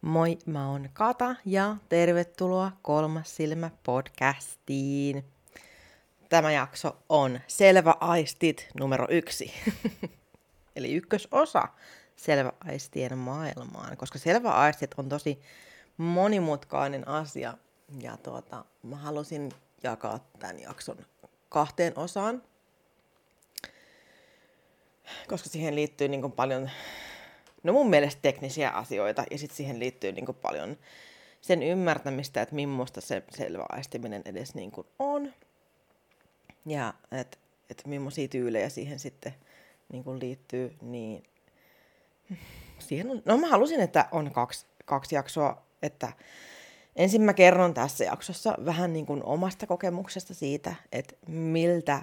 Moi, mä oon Kata ja tervetuloa Kolmas silmä podcastiin. Tämä jakso on Selvä aistit numero yksi. Eli ykkösosa Selvä aistien maailmaan, koska Selvä aistit on tosi monimutkainen asia. Ja tuota, mä halusin jakaa tämän jakson kahteen osaan, koska siihen liittyy niin paljon no mun mielestä teknisiä asioita, ja sitten siihen liittyy niin kuin paljon sen ymmärtämistä, että millaista se selvä aistiminen edes niin kuin on, ja että et millaisia tyylejä siihen sitten niin kuin liittyy, niin siihen on, no mä halusin, että on kaksi, kaksi jaksoa, että ensin mä kerron tässä jaksossa vähän niin kuin omasta kokemuksesta siitä, että miltä,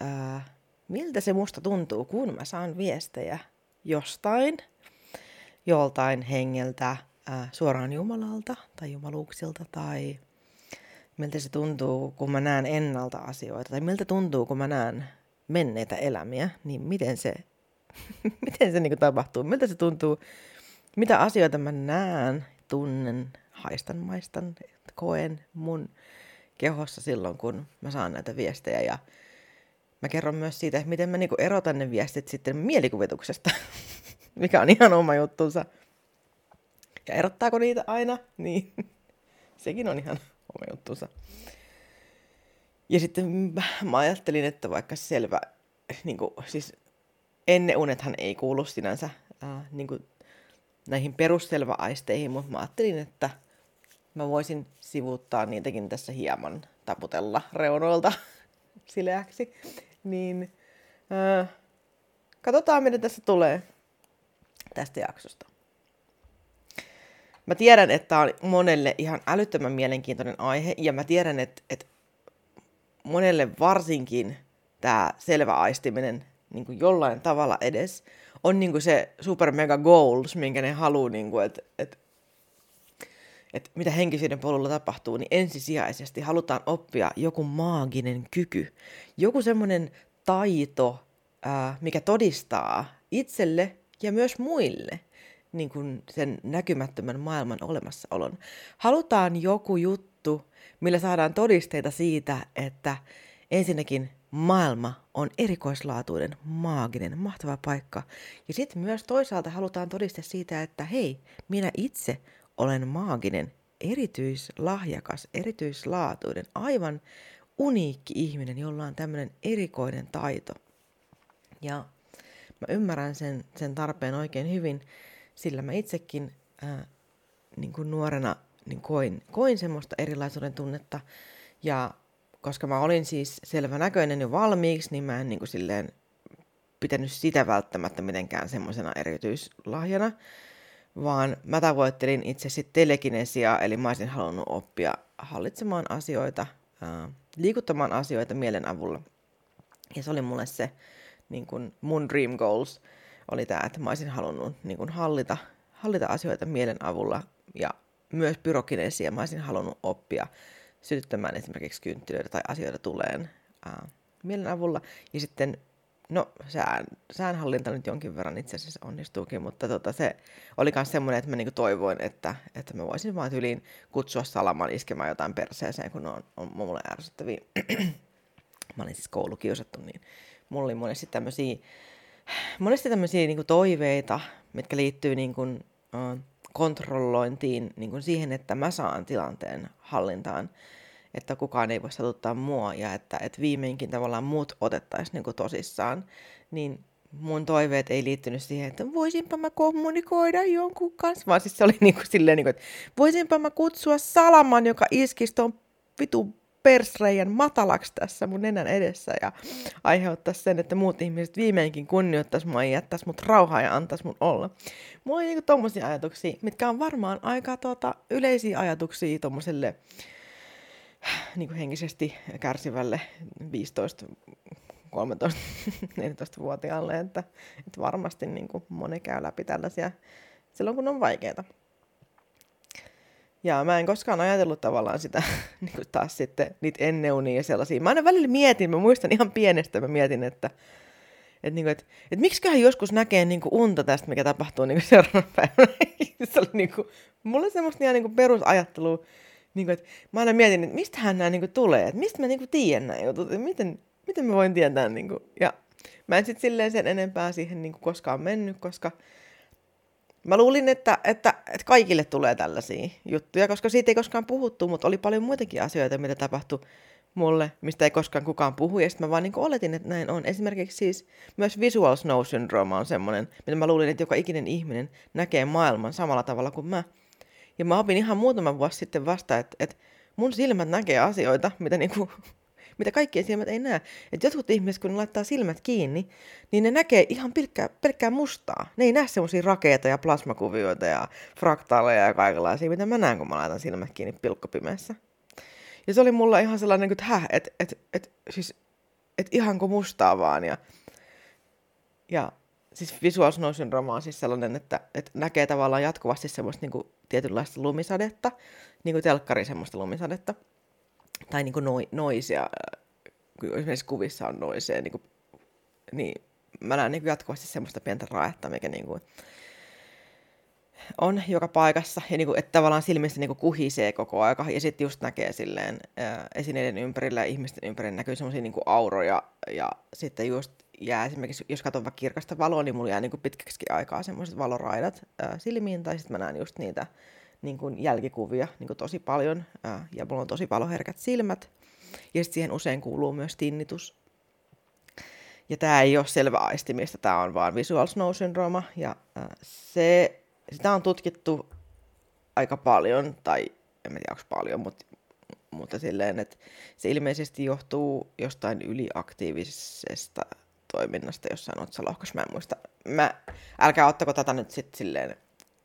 ää, miltä se musta tuntuu, kun mä saan viestejä jostain – joltain hengeltä ää, suoraan Jumalalta tai jumaluuksilta tai miltä se tuntuu, kun mä näen ennalta asioita tai miltä tuntuu, kun mä näen menneitä elämiä, niin miten se, miten se niin tapahtuu, miltä se tuntuu, mitä asioita mä näen, tunnen, haistan, maistan, koen mun kehossa silloin, kun mä saan näitä viestejä? Ja mä kerron myös siitä, miten mä niin erotan ne viestit sitten mielikuvituksesta. mikä on ihan oma juttunsa. Ja erottaako niitä aina? Niin, sekin on ihan oma juttunsa. Ja sitten mä ajattelin, että vaikka selvä, niin kuin, siis ennen unethan ei kuulu sinänsä äh, niin kuin näihin perusselväaisteihin, mutta mä ajattelin, että mä voisin sivuuttaa niitäkin tässä hieman taputella reunoilta sileäksi. Niin äh, katsotaan, mitä tässä tulee tästä jaksosta. Mä tiedän, että tämä on monelle ihan älyttömän mielenkiintoinen aihe, ja mä tiedän, että, että monelle varsinkin tämä selvä aistiminen niin kuin jollain tavalla edes on niin kuin se super mega goals, minkä ne haluaa, niin kuin, että, että, että mitä henkisyyden polulla tapahtuu, niin ensisijaisesti halutaan oppia joku maaginen kyky, joku semmoinen taito, ää, mikä todistaa itselle ja myös muille niin kuin sen näkymättömän maailman olemassaolon. Halutaan joku juttu, millä saadaan todisteita siitä, että ensinnäkin maailma on erikoislaatuinen, maaginen, mahtava paikka. Ja sitten myös toisaalta halutaan todiste siitä, että hei, minä itse olen maaginen, erityislahjakas, erityislaatuinen, aivan uniikki ihminen, jolla on tämmöinen erikoinen taito. Ja mä ymmärrän sen, sen tarpeen oikein hyvin, sillä mä itsekin ää, niin kuin nuorena niin koin, koin semmoista erilaisuuden tunnetta. Ja koska mä olin siis selvänäköinen jo valmiiksi, niin mä en niin kuin silleen pitänyt sitä välttämättä mitenkään semmoisena erityislahjana, vaan mä tavoittelin itse sitten telekinesiaa, eli mä olisin halunnut oppia hallitsemaan asioita, ää, liikuttamaan asioita mielen avulla. Ja se oli mulle se niin kuin mun dream goals oli tämä, että mä olisin halunnut niin kuin hallita, hallita asioita mielen avulla ja myös pyrokinesia. Mä olisin halunnut oppia sytyttämään esimerkiksi kynttilöitä tai asioita tuleen ää, mielen avulla. Ja sitten, no sään, säänhallinta nyt jonkin verran itse asiassa onnistuukin, mutta tota, se oli myös semmoinen, että mä niinku toivoin, että, että mä voisin vaan yliin kutsua salaman iskemään jotain perseeseen, kun ne on, on mulle ärsyttäviä. mä olin siis koulukiusattu, niin mulla oli monesti tämmöisiä, monesti tämmöisiä niin toiveita, mitkä liittyy niin kuin, kontrollointiin, niin kuin siihen, että mä saan tilanteen hallintaan, että kukaan ei voi satuttaa mua ja että, että viimeinkin tavallaan muut otettaisiin niin tosissaan, niin mun toiveet ei liittynyt siihen, että voisinpa mä kommunikoida jonkun kanssa, vaan siis se oli niin kuin silleen, niin kuin, että voisinpa mä kutsua Salaman, joka iskisi ton vitu persreijän matalaksi tässä mun nenän edessä ja aiheuttaisi sen, että muut ihmiset viimeinkin kunnioittaisi mua ja jättäisi mut rauhaa ja antaisi mun olla. Mulla oli niinku tommosia ajatuksia, mitkä on varmaan aika tuota, yleisiä ajatuksia tommoselle niin henkisesti kärsivälle 15 13 14-vuotiaalle, että, että varmasti niin kuin moni käy läpi tällaisia silloin, kun on vaikeaa. Ja mä en koskaan ajatellut tavallaan sitä niin kuin taas sitten niitä enneunia ja sellaisia. Mä aina välillä mietin, mä muistan ihan pienestä, mä mietin, että, Että niinku, et, et miksiköhän joskus näkee niinku unta tästä, mikä tapahtuu niinku seuraavana päivänä. se oli niinku, mulla semmoista ihan niinku perusajattelua, niinku, että mä aina mietin, että mistähän nämä niinku tulee, että mistä mä niinku tiedän nämä jutut, että miten, miten mä voin tietää. Niinku. Ja mä en sitten silleen sen enempää siihen niinku koskaan mennyt, koska Mä luulin, että, että, että kaikille tulee tällaisia juttuja, koska siitä ei koskaan puhuttu, mutta oli paljon muitakin asioita, mitä tapahtui mulle, mistä ei koskaan kukaan puhu, ja sitten mä vaan niin oletin, että näin on. Esimerkiksi siis myös visual snow syndrome on semmoinen, mitä mä luulin, että joka ikinen ihminen näkee maailman samalla tavalla kuin mä. Ja mä opin ihan muutaman vuosi sitten vasta, että, että mun silmät näkee asioita, mitä niinku mitä kaikkien silmät ei näe. Että jotkut ihmiset, kun ne laittaa silmät kiinni, niin ne näkee ihan pelkkää, pelkkää mustaa. Ne ei näe semmoisia rakeita ja plasmakuvioita ja fraktaaleja ja kaikenlaisia, mitä mä näen, kun mä laitan silmät kiinni pilkkopimeessä. Ja se oli mulla ihan sellainen, että häh, että et, et, siis, et ihanko mustaa vaan. Ja, ja siis visual snow syndrome on siis sellainen, että, että näkee tavallaan jatkuvasti semmoista niin kuin, tietynlaista lumisadetta, niin kuin telkkari semmoista lumisadetta tai niin kuin noi, noisia, esimerkiksi kuvissa on noisea, niin, kuin, niin mä näen niin kuin jatkuvasti semmoista pientä raetta, mikä niin kuin on joka paikassa, ja niin kuin, että tavallaan silmissä niin kuin kuhisee koko aika, ja sitten just näkee silleen ää, esineiden ympärillä ja ihmisten ympärillä näkyy semmoisia niin auroja, ja sitten just jää esimerkiksi, jos katson vaikka kirkasta valoa, niin mulla jää niin kuin pitkäksi aikaa semmoiset valoraidat ää, silmiin, tai sitten mä näen just niitä niin kuin jälkikuvia niin kuin tosi paljon ää, ja mulla on tosi paloherkät silmät. Ja sitten siihen usein kuuluu myös tinnitus. Ja tämä ei ole selvä aistimista, tämä on vaan visual snow syndroma. Ja ää, se, sitä on tutkittu aika paljon, tai en tiedä onko paljon, mutta, mutta silleen, että se ilmeisesti johtuu jostain yliaktiivisesta toiminnasta jossain otsalohkossa. Mä en muista. Mä, älkää ottako tätä nyt sitten silleen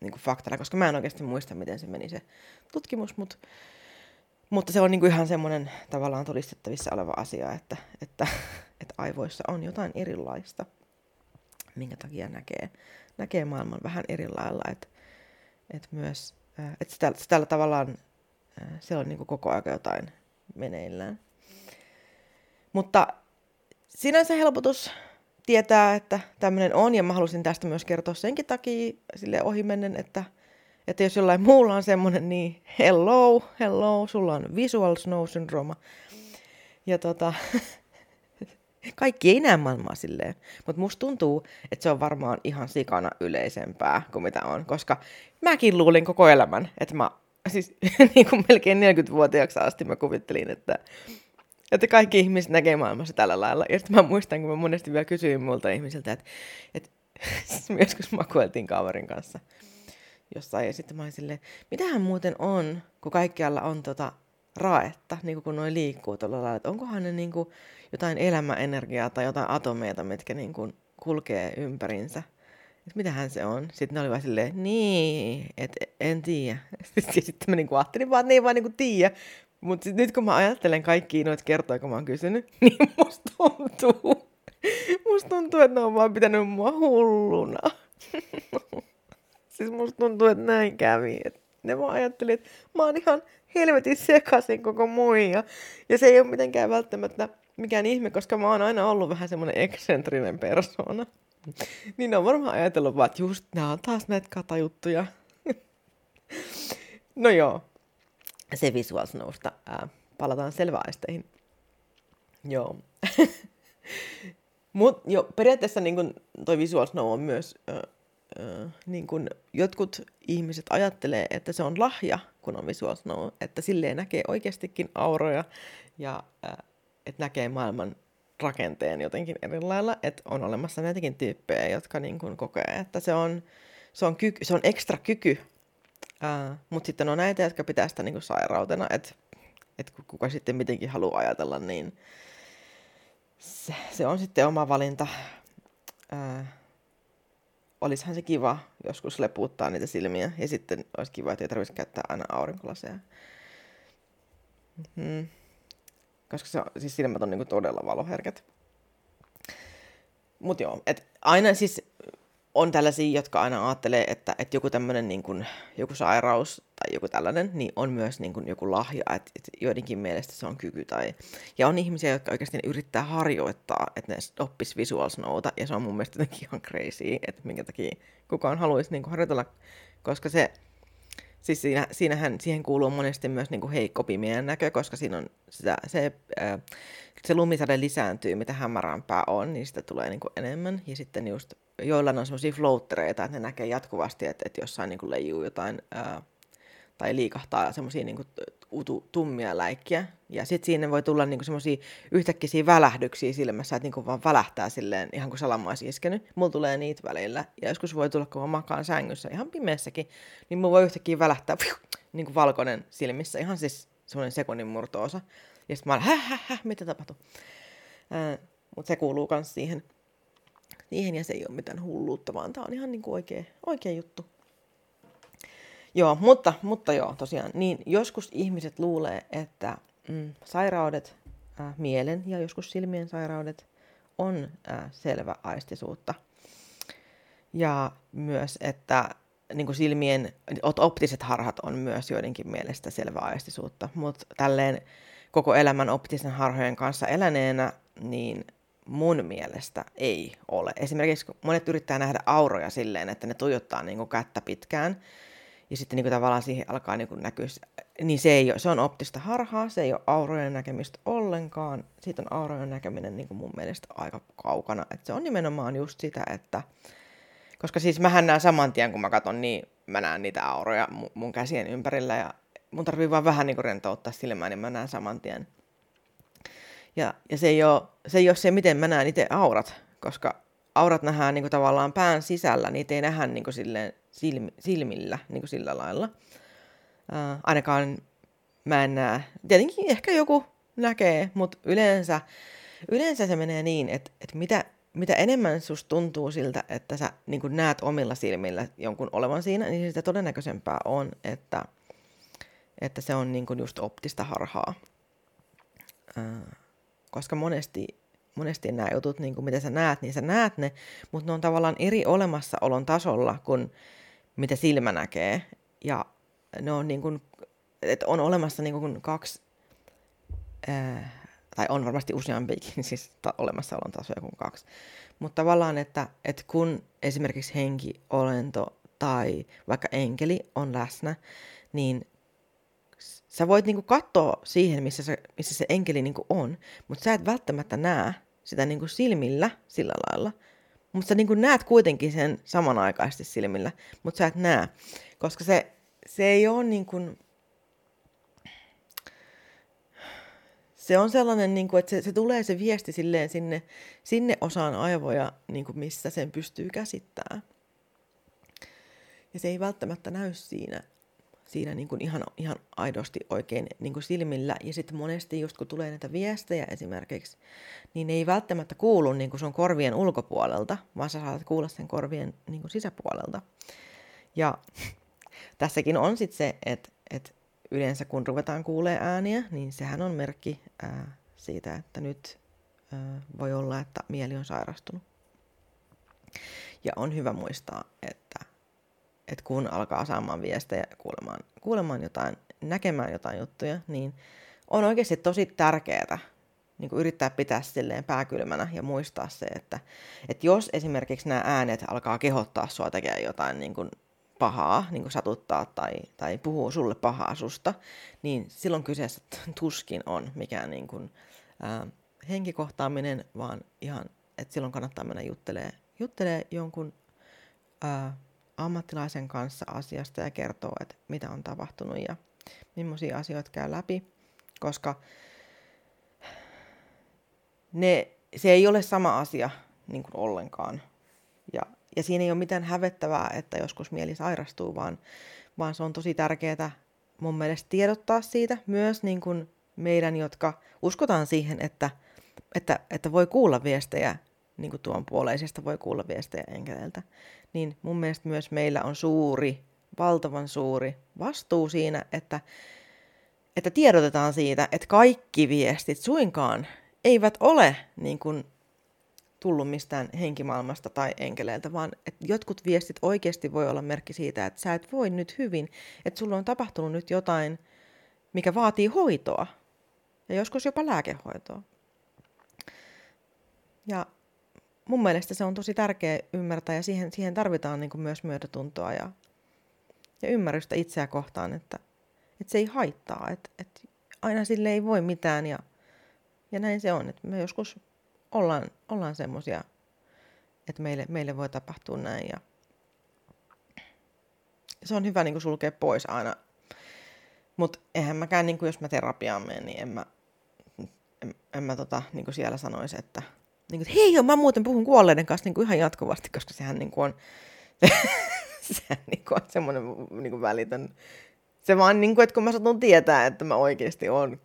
niin kuin faktana, koska mä en oikeasti muista, miten se meni se tutkimus, mutta, mutta se on niin kuin ihan semmoinen tavallaan todistettavissa oleva asia, että, että, että aivoissa on jotain erilaista, minkä takia näkee, näkee maailman vähän eri lailla, että, että myös, äh, että sitä, tällä tavallaan äh, se on niin kuin koko ajan jotain meneillään. Mutta sinänsä helpotus tietää, että tämmöinen on, ja mä halusin tästä myös kertoa senkin takia sille ohimennen, että, että jos jollain muulla on semmoinen, niin hello, hello, sulla on visual snow syndroma. Ja tota, kaikki ei näe maailmaa silleen, mutta musta tuntuu, että se on varmaan ihan sikana yleisempää kuin mitä on, koska mäkin luulin koko elämän, että mä, siis niin kuin melkein 40-vuotiaaksi asti mä kuvittelin, että että kaikki ihmiset näkee maailmassa tällä lailla. Ja sitten mä muistan, kun mä monesti vielä kysyin multa ihmisiltä, että, että siis joskus makueltiin kaverin kanssa jossain. Ja sitten mä olin silleen, mitähän muuten on, kun kaikkialla on tota raetta, niin kun noin liikkuu tuolla lailla. Että onkohan ne niin kuin jotain elämäenergiaa tai jotain atomeita, mitkä niin kuin kulkee ympärinsä. Että mitähän se on? Sitten ne oli vaan silleen, niin, että en tiedä. Sitten mä niin kuin ajattelin vaan, että ne ei vaan niin kuin tiedä. Mutta nyt kun mä ajattelen kaikkia noita kertoja, kun mä oon kysynyt, niin musta tuntuu, musta tuntuu, että ne on vaan pitänyt mua hulluna. siis musta tuntuu, että näin kävi. Et ne vaan ajatteli, että mä oon ihan helvetin sekaisin koko muija. Ja se ei ole mitenkään välttämättä mikään ihme, koska mä oon aina ollut vähän semmoinen eksentrinen persona. niin ne on varmaan ajatellut vaan, että just nää on taas näitä katajuttuja. no joo, se visual snowsta. Ää, palataan selväaisteihin. Joo. Mut jo, periaatteessa niin kun, toi visual snow on myös, äh, äh, niin kun jotkut ihmiset ajattelee, että se on lahja, kun on visual snow, että silleen näkee oikeastikin auroja ja että näkee maailman rakenteen jotenkin eri lailla, että on olemassa näitäkin tyyppejä, jotka niin kun kokee, että se on, se on, kyky, se on ekstra kyky Mutta sitten on näitä, jotka pitää sitä niinku sairautena, että et kuka sitten mitenkin haluaa ajatella, niin se, se on sitten oma valinta. Uh, olisihan se kiva joskus leputtaa niitä silmiä, ja sitten olisi kiva, että ei tarvitsisi käyttää aina aurinkolaseja. Mm-hmm. Koska se, siis silmät on niinku todella valoherkät. Mut joo, et aina siis on tällaisia, jotka aina ajattelee, että, että joku tämmöinen niin kuin, joku sairaus tai joku tällainen, niin on myös niin kuin joku lahja, että, että joidenkin mielestä se on kyky. Tai... Ja on ihmisiä, jotka oikeasti yrittää harjoittaa, että ne oppis visual snowta, ja se on mun mielestä jotenkin ihan crazy, että minkä takia kukaan haluaisi niin kuin harjoitella, koska se, siis siinä, siinähän, siihen kuuluu monesti myös niin kuin heikko pimeän näkö, koska siinä on sitä, se, ää, se lumisade lisääntyy, mitä hämärämpää on, niin sitä tulee niin kuin enemmän. Ja sitten just joilla on semmoisia floattereita, että ne näkee jatkuvasti, että, että jossain niin kuin leijuu jotain ää, tai liikahtaa semmoisia niin utu, tummia läikkiä. Ja sitten siinä voi tulla niin semmoisia yhtäkkiä välähdyksiä silmässä, että niin vaan välähtää silleen ihan kuin salama olisi iskenyt. Mulla tulee niitä välillä. Ja joskus voi tulla, kun mä makaan sängyssä ihan pimeässäkin, niin mulla voi yhtäkkiä välähtää niin kuin valkoinen silmissä. Ihan siis semmoinen sekunnin murtoosa. Ja sitten mä olen, häh, häh, häh, mitä tapahtuu? Mutta se kuuluu myös siihen niihin ja se ei ole mitään hulluutta, vaan tämä on ihan niin kuin oikea, oikea juttu. Joo, mutta, mutta joo, tosiaan, niin joskus ihmiset luulee, että mm, sairaudet, äh, mielen ja joskus silmien sairaudet on äh, selvä aistisuutta. Ja myös, että niin kuin silmien, optiset harhat on myös joidenkin mielestä selvä aistisuutta, mutta tälleen koko elämän optisen harhojen kanssa eläneenä, niin mun mielestä ei ole. Esimerkiksi monet yrittää nähdä auroja silleen, että ne tuijottaa niin kuin kättä pitkään, ja sitten niin kuin tavallaan siihen alkaa niin kuin näkyä, niin se, ei ole, se on optista harhaa, se ei ole aurojen näkemistä ollenkaan. Siitä on aurojen näkeminen niin kuin mun mielestä aika kaukana. että se on nimenomaan just sitä, että koska siis mähän näen saman tien, kun mä katson, niin mä näen niitä auroja mun käsien ympärillä ja mun tarvii vaan vähän niin kuin rentouttaa silmää, niin mä näen saman tien. Ja, ja se, ei ole, se ei ole se, miten mä näen itse aurat, koska aurat nähdään niin kuin tavallaan pään sisällä, niitä ei nähdä niin kuin silleen silmi, silmillä niin kuin sillä lailla. Äh, ainakaan mä en näe. Tietenkin ehkä joku näkee, mutta yleensä, yleensä se menee niin, että, että mitä, mitä enemmän susta tuntuu siltä, että sä niin kuin näet omilla silmillä jonkun olevan siinä, niin sitä todennäköisempää on, että, että se on niin kuin just optista harhaa. Äh, koska monesti, monesti nämä jutut, niin kuin mitä sä näet, niin sä näet ne, mutta ne on tavallaan eri olemassaolon tasolla kuin mitä silmä näkee. Ja ne on niin kuin, että on olemassa niin kuin kaksi, ää, tai on varmasti useampikin siis ta- olemassaolon tasoja kuin kaksi. Mutta tavallaan, että, että kun esimerkiksi henki, olento tai vaikka enkeli on läsnä, niin sä voit niinku katsoa siihen, missä se, missä se enkeli niinku on, mutta sä et välttämättä näe sitä niinku silmillä sillä lailla. Mutta sä niinku näet kuitenkin sen samanaikaisesti silmillä, mutta sä et näe. Koska se, se ei ole niin kuin... Se on sellainen, niin kuin, että se, se tulee se viesti silleen sinne, sinne osaan aivoja, niin kuin missä sen pystyy käsittämään. Ja se ei välttämättä näy siinä siinä niin kuin ihan, ihan aidosti oikein niin kuin silmillä. Ja sitten monesti just kun tulee näitä viestejä esimerkiksi, niin ne ei välttämättä kuulu niin kuin sun korvien ulkopuolelta, vaan sä saat kuulla sen korvien niin kuin sisäpuolelta. Ja tässäkin on sitten se, että, että yleensä kun ruvetaan kuulee ääniä, niin sehän on merkki ää, siitä, että nyt ää, voi olla, että mieli on sairastunut. Ja on hyvä muistaa, että että kun alkaa saamaan viestejä, kuulemaan, kuulemaan jotain, näkemään jotain juttuja, niin on oikeasti tosi tärkeää niin yrittää pitää silleen pääkylmänä ja muistaa se, että, että jos esimerkiksi nämä äänet alkaa kehottaa sua tekemään jotain niin kuin pahaa, niin kuin satuttaa tai, tai puhuu sulle pahaa susta, niin silloin kyseessä tuskin on mikään niin kuin, ää, henkikohtaaminen, vaan ihan, että silloin kannattaa mennä juttelee, juttelee jonkun ää, ammattilaisen kanssa asiasta ja kertoo, että mitä on tapahtunut ja millaisia asioita käy läpi, koska ne, se ei ole sama asia niin kuin ollenkaan. Ja, ja siinä ei ole mitään hävettävää, että joskus mieli sairastuu, vaan, vaan se on tosi tärkeää mun mielestä tiedottaa siitä myös niin kuin meidän, jotka uskotaan siihen, että, että, että voi kuulla viestejä niin kuin tuon puoleisesta voi kuulla viestejä enkeleiltä, niin mun mielestä myös meillä on suuri, valtavan suuri vastuu siinä, että, että tiedotetaan siitä, että kaikki viestit suinkaan eivät ole niin kuin tullut mistään henkimaailmasta tai enkeleiltä, vaan että jotkut viestit oikeasti voi olla merkki siitä, että sä et voi nyt hyvin, että sulla on tapahtunut nyt jotain, mikä vaatii hoitoa ja joskus jopa lääkehoitoa. Ja mun mielestä se on tosi tärkeä ymmärtää ja siihen, siihen tarvitaan niin kuin myös myötätuntoa ja, ja ymmärrystä itseä kohtaan, että, että se ei haittaa, että, että aina sille ei voi mitään ja, ja näin se on, että me joskus ollaan, ollaan semmoisia, että meille, meille voi tapahtua näin ja se on hyvä niin kuin sulkea pois aina. Mutta eihän mäkään, niin kuin jos mä terapiaan menen, niin en mä, en, en mä tota, niin kuin siellä sanoisi, että, niin kuin, hei, joo, mä muuten puhun kuolleiden kanssa niin kuin ihan jatkuvasti, koska sehän niin kuin on, sehän niin kuin on semmoinen niin kuin välitön. Se vaan, niin kuin, että kun mä satun tietää, että mä oikeasti on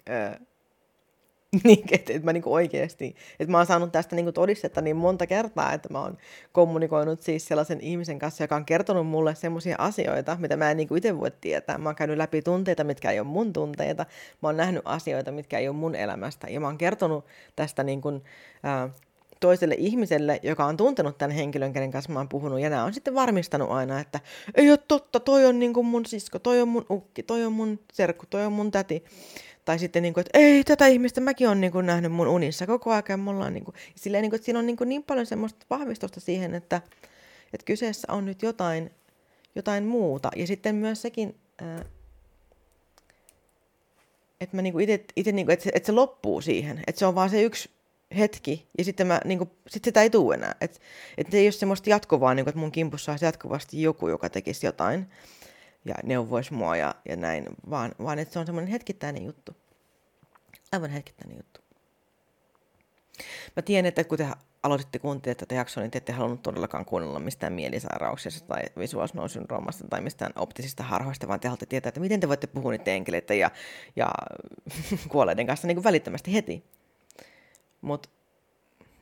niin, että, että mä niinku oikeasti, että mä oon saanut tästä niinku todistetta niin monta kertaa, että mä oon kommunikoinut siis sellaisen ihmisen kanssa, joka on kertonut mulle semmoisia asioita, mitä mä en niinku itse voi tietää. Mä oon käynyt läpi tunteita, mitkä ei ole mun tunteita. Mä oon nähnyt asioita, mitkä ei ole mun elämästä. Ja mä oon kertonut tästä niinku, ää, toiselle ihmiselle, joka on tuntenut tämän henkilön, kenen kanssa mä oon puhunut, ja nämä on sitten varmistanut aina, että ei ole totta, toi on niin kuin mun sisko, toi on mun ukki, toi on mun serkku, toi on mun täti. Tai sitten, niin kuin, että ei, tätä ihmistä mäkin olen niin kuin, nähnyt mun unissa koko ajan. Mulla on, niin kuin, silleen, niin kuin, että siinä on niin, kuin, niin paljon semmoista vahvistusta siihen, että, että kyseessä on nyt jotain, jotain muuta. Ja sitten myös sekin, että, mä niin kuin ite, ite, niin kuin, että, se, että se loppuu siihen. Että se on vaan se yksi hetki, ja sitten mä, niin kuin, sit sitä ei tule enää. Että et ei ole semmoista jatkuvaa, niin kuin, että mun kimpussa olisi jatkuvasti joku, joka tekisi jotain ja neuvoisi mua ja, ja näin, vaan, vaan että se on semmoinen hetkittäinen juttu. Aivan hetkittäinen juttu. Mä tiedän, että kun te aloititte kuuntelemaan tätä jaksoa, niin te ette halunnut todellakaan kuunnella mistään mielisairauksista tai visuaalsnousyndroomasta tai mistään optisista harhoista, vaan te haluatte tietää, että miten te voitte puhua niiden enkeleiden ja, ja kuolleiden kanssa niin kuin välittömästi heti. Mutta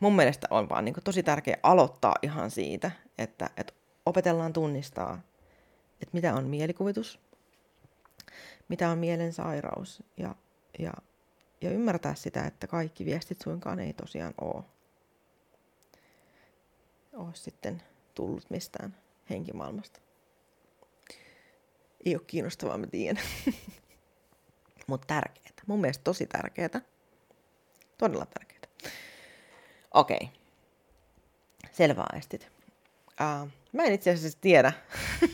mun mielestä on vaan niin kuin tosi tärkeää aloittaa ihan siitä, että, että opetellaan tunnistaa että mitä on mielikuvitus, mitä on mielen sairaus ja, ja, ja ymmärtää sitä, että kaikki viestit suinkaan ei tosiaan ole, ole sitten tullut mistään henkimaailmasta. Ei ole kiinnostavaa, mä tiedän. Mutta tärkeää. Mun mielestä tosi tärkeää. Todella tärkeää. Okei. Okay. Selvä aistit. Uh, mä en itse asiassa tiedä,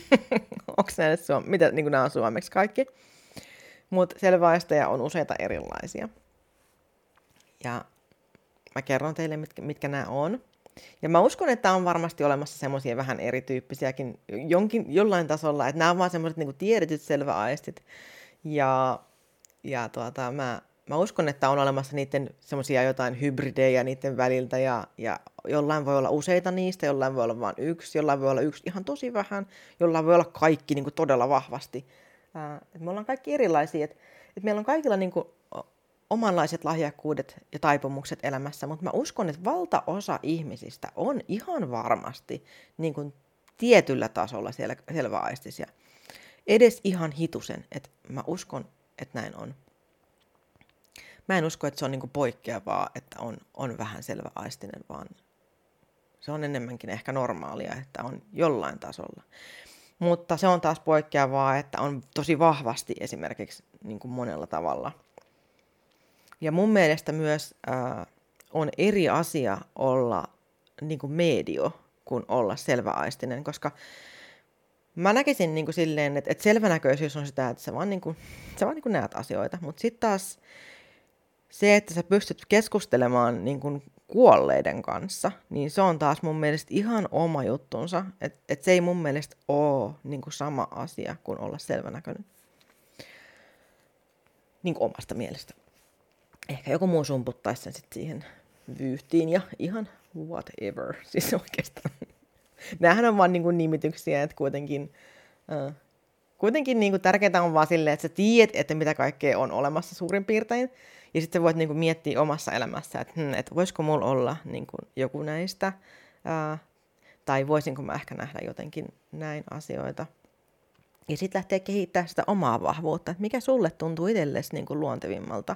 onko näille suom- mitä niin nämä on suomeksi kaikki. Mutta selväaisteja on useita erilaisia. Ja mä kerron teille, mitkä, mitkä nämä on. Ja mä uskon, että on varmasti olemassa semmoisia vähän erityyppisiäkin jonkin, jollain tasolla, että nämä on vaan semmoiset niin tiedetyt selväaistit. Ja, ja tuota, mä mä uskon, että on olemassa niiden semmoisia jotain hybridejä niiden väliltä ja, ja jollain voi olla useita niistä, jollain voi olla vain yksi, jollain voi olla yksi ihan tosi vähän, jollain voi olla kaikki niin kuin todella vahvasti. Ää, me ollaan kaikki erilaisia, että et meillä on kaikilla niin kuin, omanlaiset lahjakkuudet ja taipumukset elämässä, mutta mä uskon, että valtaosa ihmisistä on ihan varmasti niin kuin tietyllä tasolla siellä selväaistisia. Edes ihan hitusen, että mä uskon, että näin on mä en usko, että se on niin poikkeavaa, että on, on vähän selvä aistinen, vaan se on enemmänkin ehkä normaalia, että on jollain tasolla. Mutta se on taas poikkeavaa, että on tosi vahvasti esimerkiksi niin kuin monella tavalla. Ja mun mielestä myös äh, on eri asia olla niin kuin medio kuin olla selväaistinen, koska mä näkisin niin kuin silleen, että, että selvänäköisyys on sitä, että sä vaan, niin kuin, sä vaan niin kuin näet asioita, mutta sitten taas se, että sä pystyt keskustelemaan niin kuin kuolleiden kanssa, niin se on taas mun mielestä ihan oma juttunsa. Että et se ei mun mielestä ole niin kuin sama asia kuin olla selvänäköinen. Niin kuin omasta mielestä. Ehkä joku muu sumputtaisi sen sitten siihen vyyhtiin ja ihan whatever. Siis oikeastaan. Nämähän on vaan niin kuin nimityksiä, että kuitenkin, äh, kuitenkin niin kuin tärkeää on vaan silleen, että sä tiedät, että mitä kaikkea on olemassa suurin piirtein. Ja sitten voit niin kuin, miettiä omassa elämässä, että, hmm, että voisiko mulla olla niin kuin, joku näistä, ää, tai voisinko mä ehkä nähdä jotenkin näin asioita. Ja sitten lähtee kehittämään sitä omaa vahvuutta, että mikä sulle tuntuu itsellesi niin luontevimmalta.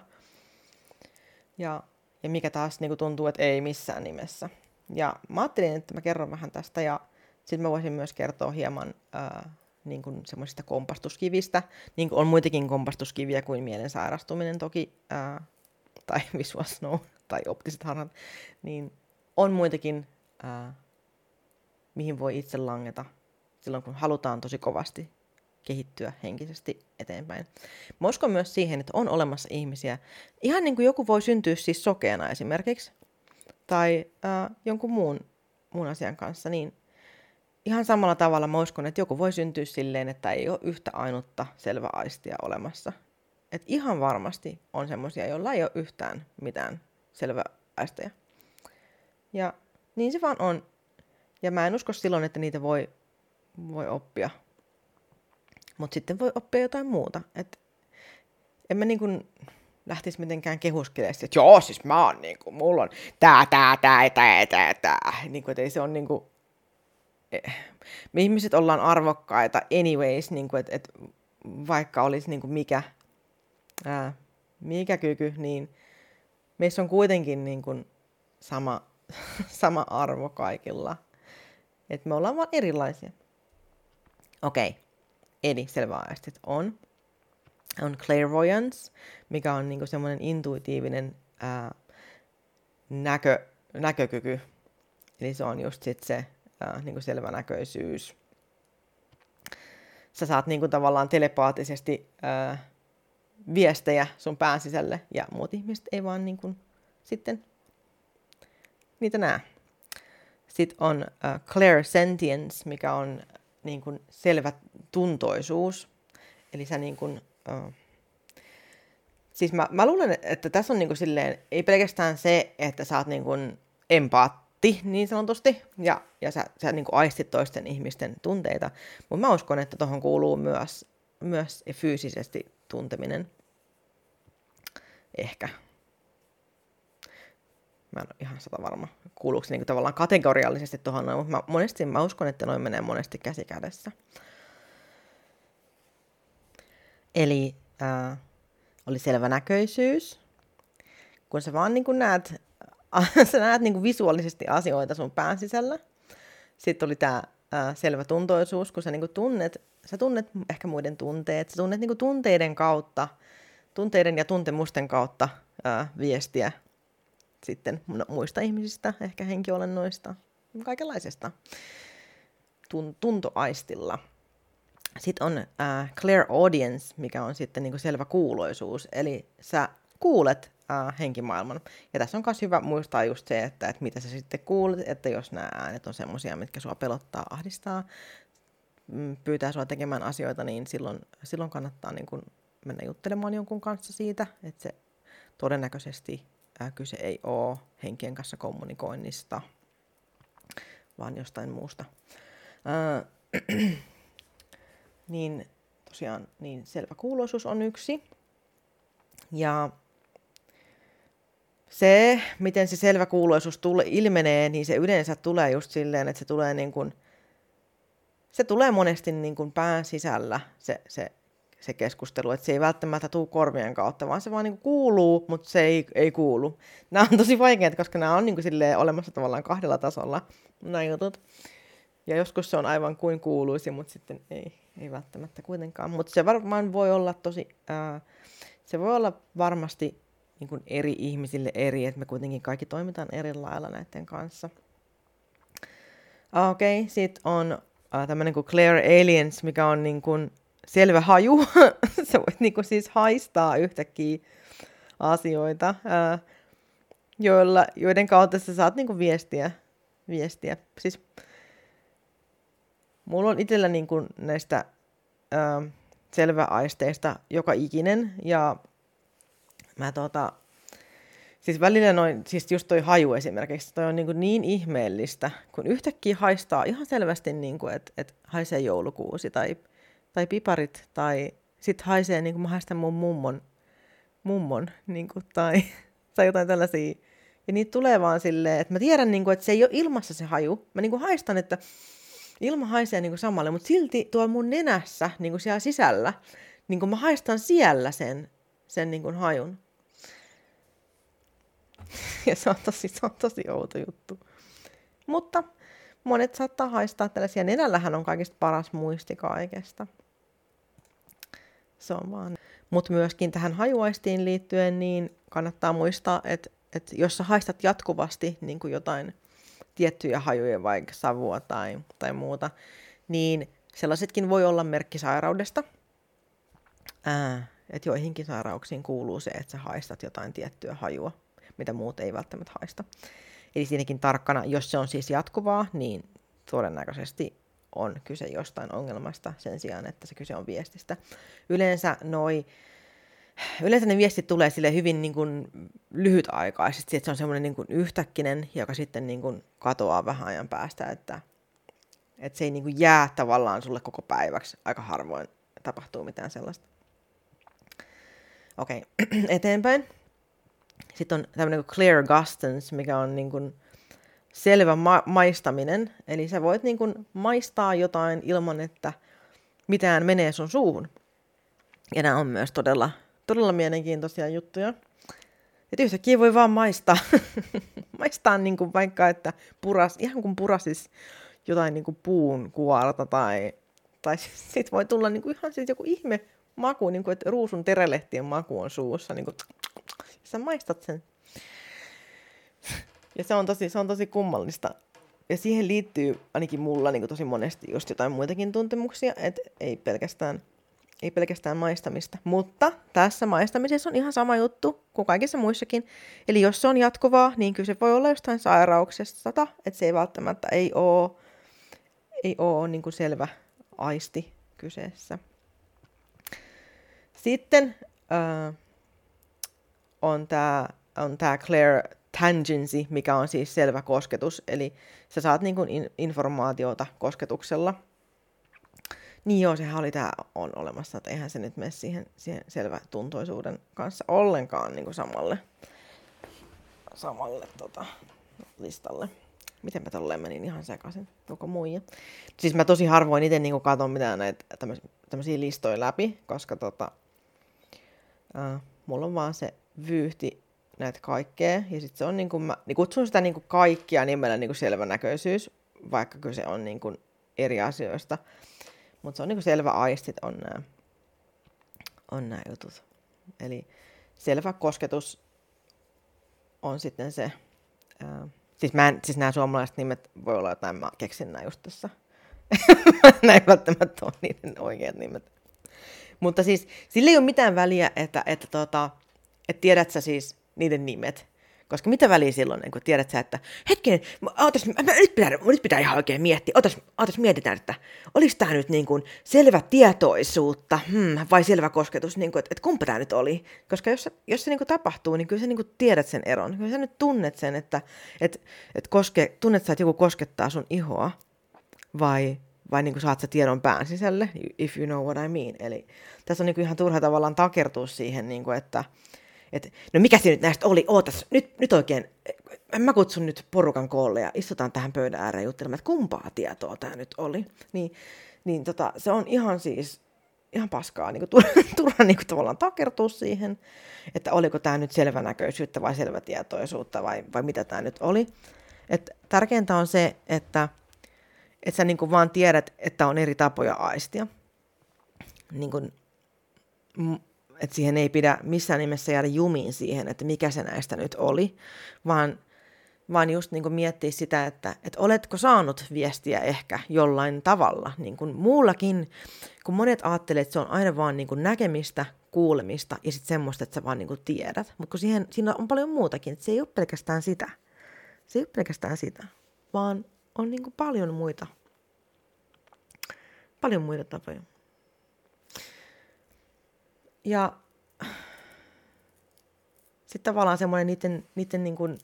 Ja, ja mikä taas niin kuin tuntuu, että ei missään nimessä. Ja mä ajattelin, että mä kerron vähän tästä ja sitten mä voisin myös kertoa hieman ää, niin kuin semmoisista kompastuskivistä. Niin kuin on muitakin kompastuskiviä kuin mielen sairastuminen toki, ää, tai visual snow, tai optiset harhat, niin on muitakin, ää, mihin voi itse langeta silloin, kun halutaan tosi kovasti kehittyä henkisesti eteenpäin. Mä uskon myös siihen, että on olemassa ihmisiä, ihan niin kuin joku voi syntyä siis sokeana esimerkiksi, tai ää, jonkun muun, muun asian kanssa, niin ihan samalla tavalla mä uskon, että joku voi syntyä silleen, että ei ole yhtä ainutta selvä aistia olemassa. Et ihan varmasti on semmoisia, joilla ei ole yhtään mitään selvä aisteja. Ja niin se vaan on. Ja mä en usko silloin, että niitä voi, voi oppia. Mutta sitten voi oppia jotain muuta. Et en mä niin kuin lähtisi mitenkään kehuskelemaan, että joo, siis mä oon niin kuin, mulla on tää, tää, tää, tää, tää, tää. Niin kuin, että ei se on niin kuin, me ihmiset ollaan arvokkaita anyways, niin kuin, että, että vaikka olisi niin kuin mikä, ää, mikä kyky, niin meissä on kuitenkin niin kuin sama, sama arvo kaikilla. Että me ollaan vaan erilaisia. Okei, okay. eli selvä aistit on. On clairvoyance, mikä on niin semmoinen intuitiivinen ää, näkö, näkökyky. Eli se on just sit se ää, niin kuin selvänäköisyys. Sä saat niin kuin tavallaan telepaattisesti ää, viestejä sun pään sisälle ja muut ihmiset ei vaan niin kuin, sitten niitä näe. Sitten on äh, clairsentience, mikä on niin kuin selvä tuntoisuus. Eli sä niin kuin, äh, siis mä, mä luulen, että tässä on niin kuin silleen, ei pelkästään se, että sä oot niin kuin empaat, aistii niin sanotusti, ja, ja sä, sä niin kuin aistit toisten ihmisten tunteita. Mutta mä uskon, että tuohon kuuluu myös, myös fyysisesti tunteminen. Ehkä. Mä en ole ihan sata varma, kuuluuko se niin tavallaan kategoriallisesti tuohon noin, mutta mä, monesti mä uskon, että noin menee monesti käsi kädessä. Eli äh, oli selvänäköisyys, kun sä vaan niin kuin näet sä näet niin kuin visuaalisesti asioita sun pään sisällä. Sitten oli tämä selvä tuntoisuus, kun sä niin kuin tunnet, sä tunnet ehkä muiden tunteet, sä tunnet niin kuin tunteiden kautta, tunteiden ja tuntemusten kautta ää, viestiä sitten muista ihmisistä, ehkä henkiolennoista, kaikenlaisesta tun- tuntoaistilla. Sitten on äh, clear audience, mikä on sitten niin kuin selvä kuuloisuus. Eli sä kuulet äh, henkimaailman. Ja tässä on myös hyvä muistaa just se, että, että mitä sä sitten kuulet, että jos nämä äänet on semmoisia, mitkä sua pelottaa, ahdistaa, mm, pyytää sua tekemään asioita, niin silloin, silloin kannattaa niin kun mennä juttelemaan jonkun kanssa siitä, että se todennäköisesti äh, kyse ei ole henkien kanssa kommunikoinnista, vaan jostain muusta. Äh, niin tosiaan niin selvä kuuloisuus on yksi. Ja se, miten se selvä kuuloisuus tule, ilmenee, niin se yleensä tulee just silleen, että se tulee niin kuin, se tulee monesti niin kuin pään sisällä se, se, se keskustelu, että se ei välttämättä tule korvien kautta, vaan se vaan niin kuin kuuluu, mutta se ei, ei kuulu. Nämä on tosi vaikeat, koska nämä on niin kuin olemassa tavallaan kahdella tasolla, nämä jutut. Ja joskus se on aivan kuin kuuluisi, mutta sitten ei, ei välttämättä kuitenkaan. Mutta se varmaan voi olla tosi, ää, se voi olla varmasti niin kuin eri ihmisille eri, että me kuitenkin kaikki toimitaan eri lailla näiden kanssa. Okei, okay, sitten on uh, tämmöinen kuin Claire Aliens, mikä on niin kuin selvä haju. Sä voit niin kuin siis haistaa yhtäkkiä asioita, uh, joilla, joiden kautta sä saat niin kuin viestiä. viestiä. Siis, mulla on itsellä niin kuin näistä uh, selväaisteista joka ikinen, ja mä tota, siis välillä noin, siis just toi haju esimerkiksi, toi on niin, kuin niin ihmeellistä, kun yhtäkkiä haistaa ihan selvästi, niin kuin, että, että haisee joulukuusi tai, tai piparit, tai sitten haisee, niin kuin mä haistan mun mummon, mummon niin kuin, tai, tai jotain tällaisia. Ja niitä tulee vaan silleen, että mä tiedän, niin kuin, että se ei ole ilmassa se haju. Mä niin kuin haistan, että ilma haisee niin kuin samalle, mutta silti tuolla mun nenässä, niin kuin siellä sisällä, niin kuin mä haistan siellä sen, sen niin kuin hajun. Ja se on tosi, se on tosi outo juttu. Mutta monet saattaa haistaa tällaisia. Nenällähän on kaikista paras muisti kaikesta. Se on vaan. Mutta myöskin tähän hajuaistiin liittyen, niin kannattaa muistaa, että, että jos sä haistat jatkuvasti niin kuin jotain tiettyjä hajuja, vaikka savua tai, tai muuta, niin sellaisetkin voi olla merkki sairaudesta. Ää, että joihinkin sairauksiin kuuluu se, että sä haistat jotain tiettyä hajua, mitä muut ei välttämättä haista. Eli siinäkin tarkkana, jos se on siis jatkuvaa, niin todennäköisesti on kyse jostain ongelmasta sen sijaan, että se kyse on viestistä. Yleensä noi Yleensä ne viestit tulee sille hyvin niin kuin lyhytaikaisesti, että se on semmoinen niin yhtäkkinen, joka sitten niin kuin katoaa vähän ajan päästä, että, että se ei niin kuin jää tavallaan sulle koko päiväksi. Aika harvoin tapahtuu mitään sellaista. Okei, okay. eteenpäin. Sitten on tämmöinen kuin clear gustance, mikä on niin kuin selvä ma- maistaminen. Eli sä voit niin kuin maistaa jotain ilman, että mitään menee sun suuhun. Ja nämä on myös todella, todella mielenkiintoisia juttuja. Että yhtäkkiä voi vaan maistaa. maistaa niin kuin vaikka, että puras, ihan kuin purasis jotain niin kuin puun kuorta tai, tai sitten voi tulla niin kuin ihan siis joku ihme maku, niin kuin, että ruusun terelehtien maku on suussa. Niin kuin, sä maistat sen. Ja se on tosi, se on tosi kummallista. Ja siihen liittyy ainakin mulla niin tosi monesti just jotain muitakin tuntemuksia, että ei pelkästään, ei pelkästään maistamista. Mutta tässä maistamisessa on ihan sama juttu kuin kaikissa muissakin. Eli jos se on jatkuvaa, niin kyllä se voi olla jostain sairauksesta, että se ei välttämättä ei ole, ei ole niin selvä aisti kyseessä. Sitten äh, on tämä on tää Claire tangency, mikä on siis selvä kosketus, eli sä saat niin kuin in, informaatiota kosketuksella. Niin joo, sehän oli tämä on olemassa, että eihän se nyt mene siihen, siihen selvä tuntoisuuden kanssa ollenkaan niin kuin samalle, samalle tota, listalle. Miten mä tolleen menin ihan sekaisin, koko muija. Siis mä tosi harvoin itse niin katson mitään näitä tämmöisiä listoja läpi, koska tota, äh, mulla on vaan se vyyhti näitä kaikkea. Ja sitten se on niin kuin, mä niin kutsun sitä niin kuin kaikkia nimellä niin kuin selvänäköisyys, vaikka kyse on niin kuin eri asioista. Mutta se on niin kuin selvä aistit on nämä, on nämä jutut. Eli selvä kosketus on sitten se, ää, siis, mä en, siis nämä suomalaiset nimet voi olla jotain, mä keksin nämä just tässä. Näin välttämättä on niiden oikeat nimet. Mutta siis sillä ei ole mitään väliä, että, että, tota, että tiedät sä siis niiden nimet. Koska mitä väliä silloin, niin kun tiedät sä, että hetken, ootas, mä, nyt, pitää, nyt pitää ihan oikein miettiä, ootas, ootas mietitään, että olisi tämä nyt niin kuin selvä tietoisuutta hmm, vai selvä kosketus, niin kuin, että, että kumpa tämä nyt oli. Koska jos, jos se niin kuin tapahtuu, niin kyllä sä niin kuin tiedät sen eron. Kyllä sä nyt tunnet sen, että, että, että koske, tunnet sä, että joku koskettaa sun ihoa vai, vai niin kuin saat sä tiedon pään sisälle, if you know what I mean. Eli tässä on niin kuin ihan turha tavallaan takertua siihen, niin kuin, että, että no mikä se nyt näistä oli, ootas, nyt, nyt oikein, mä kutsun nyt porukan koolle ja istutaan tähän pöydän ääreen juttelemaan, että kumpaa tietoa tämä nyt oli. Niin, niin tota, se on ihan siis, ihan paskaa, niin kuin, turha niin kuin tavallaan takertua siihen, että oliko tämä nyt selvänäköisyyttä vai selvätietoisuutta vai, vai mitä tämä nyt oli. Et tärkeintä on se, että, että sä niin kuin vaan tiedät, että on eri tapoja aistia. Niin kuin, että siihen ei pidä missään nimessä jäädä jumiin siihen, että mikä se näistä nyt oli, vaan, vaan just niin kuin miettiä sitä, että, että oletko saanut viestiä ehkä jollain tavalla, niin kuin muullakin, kun monet ajattelee, että se on aina vaan niin kuin näkemistä, kuulemista ja sitten semmoista, että sä vaan niin kuin tiedät, mutta kun siihen, siinä on paljon muutakin, että se ei ole pelkästään sitä, se ei ole pelkästään sitä, vaan on niin kuin paljon muita, paljon muita tapoja. Ja sitten tavallaan semmoinen niiden, niiden niin kuin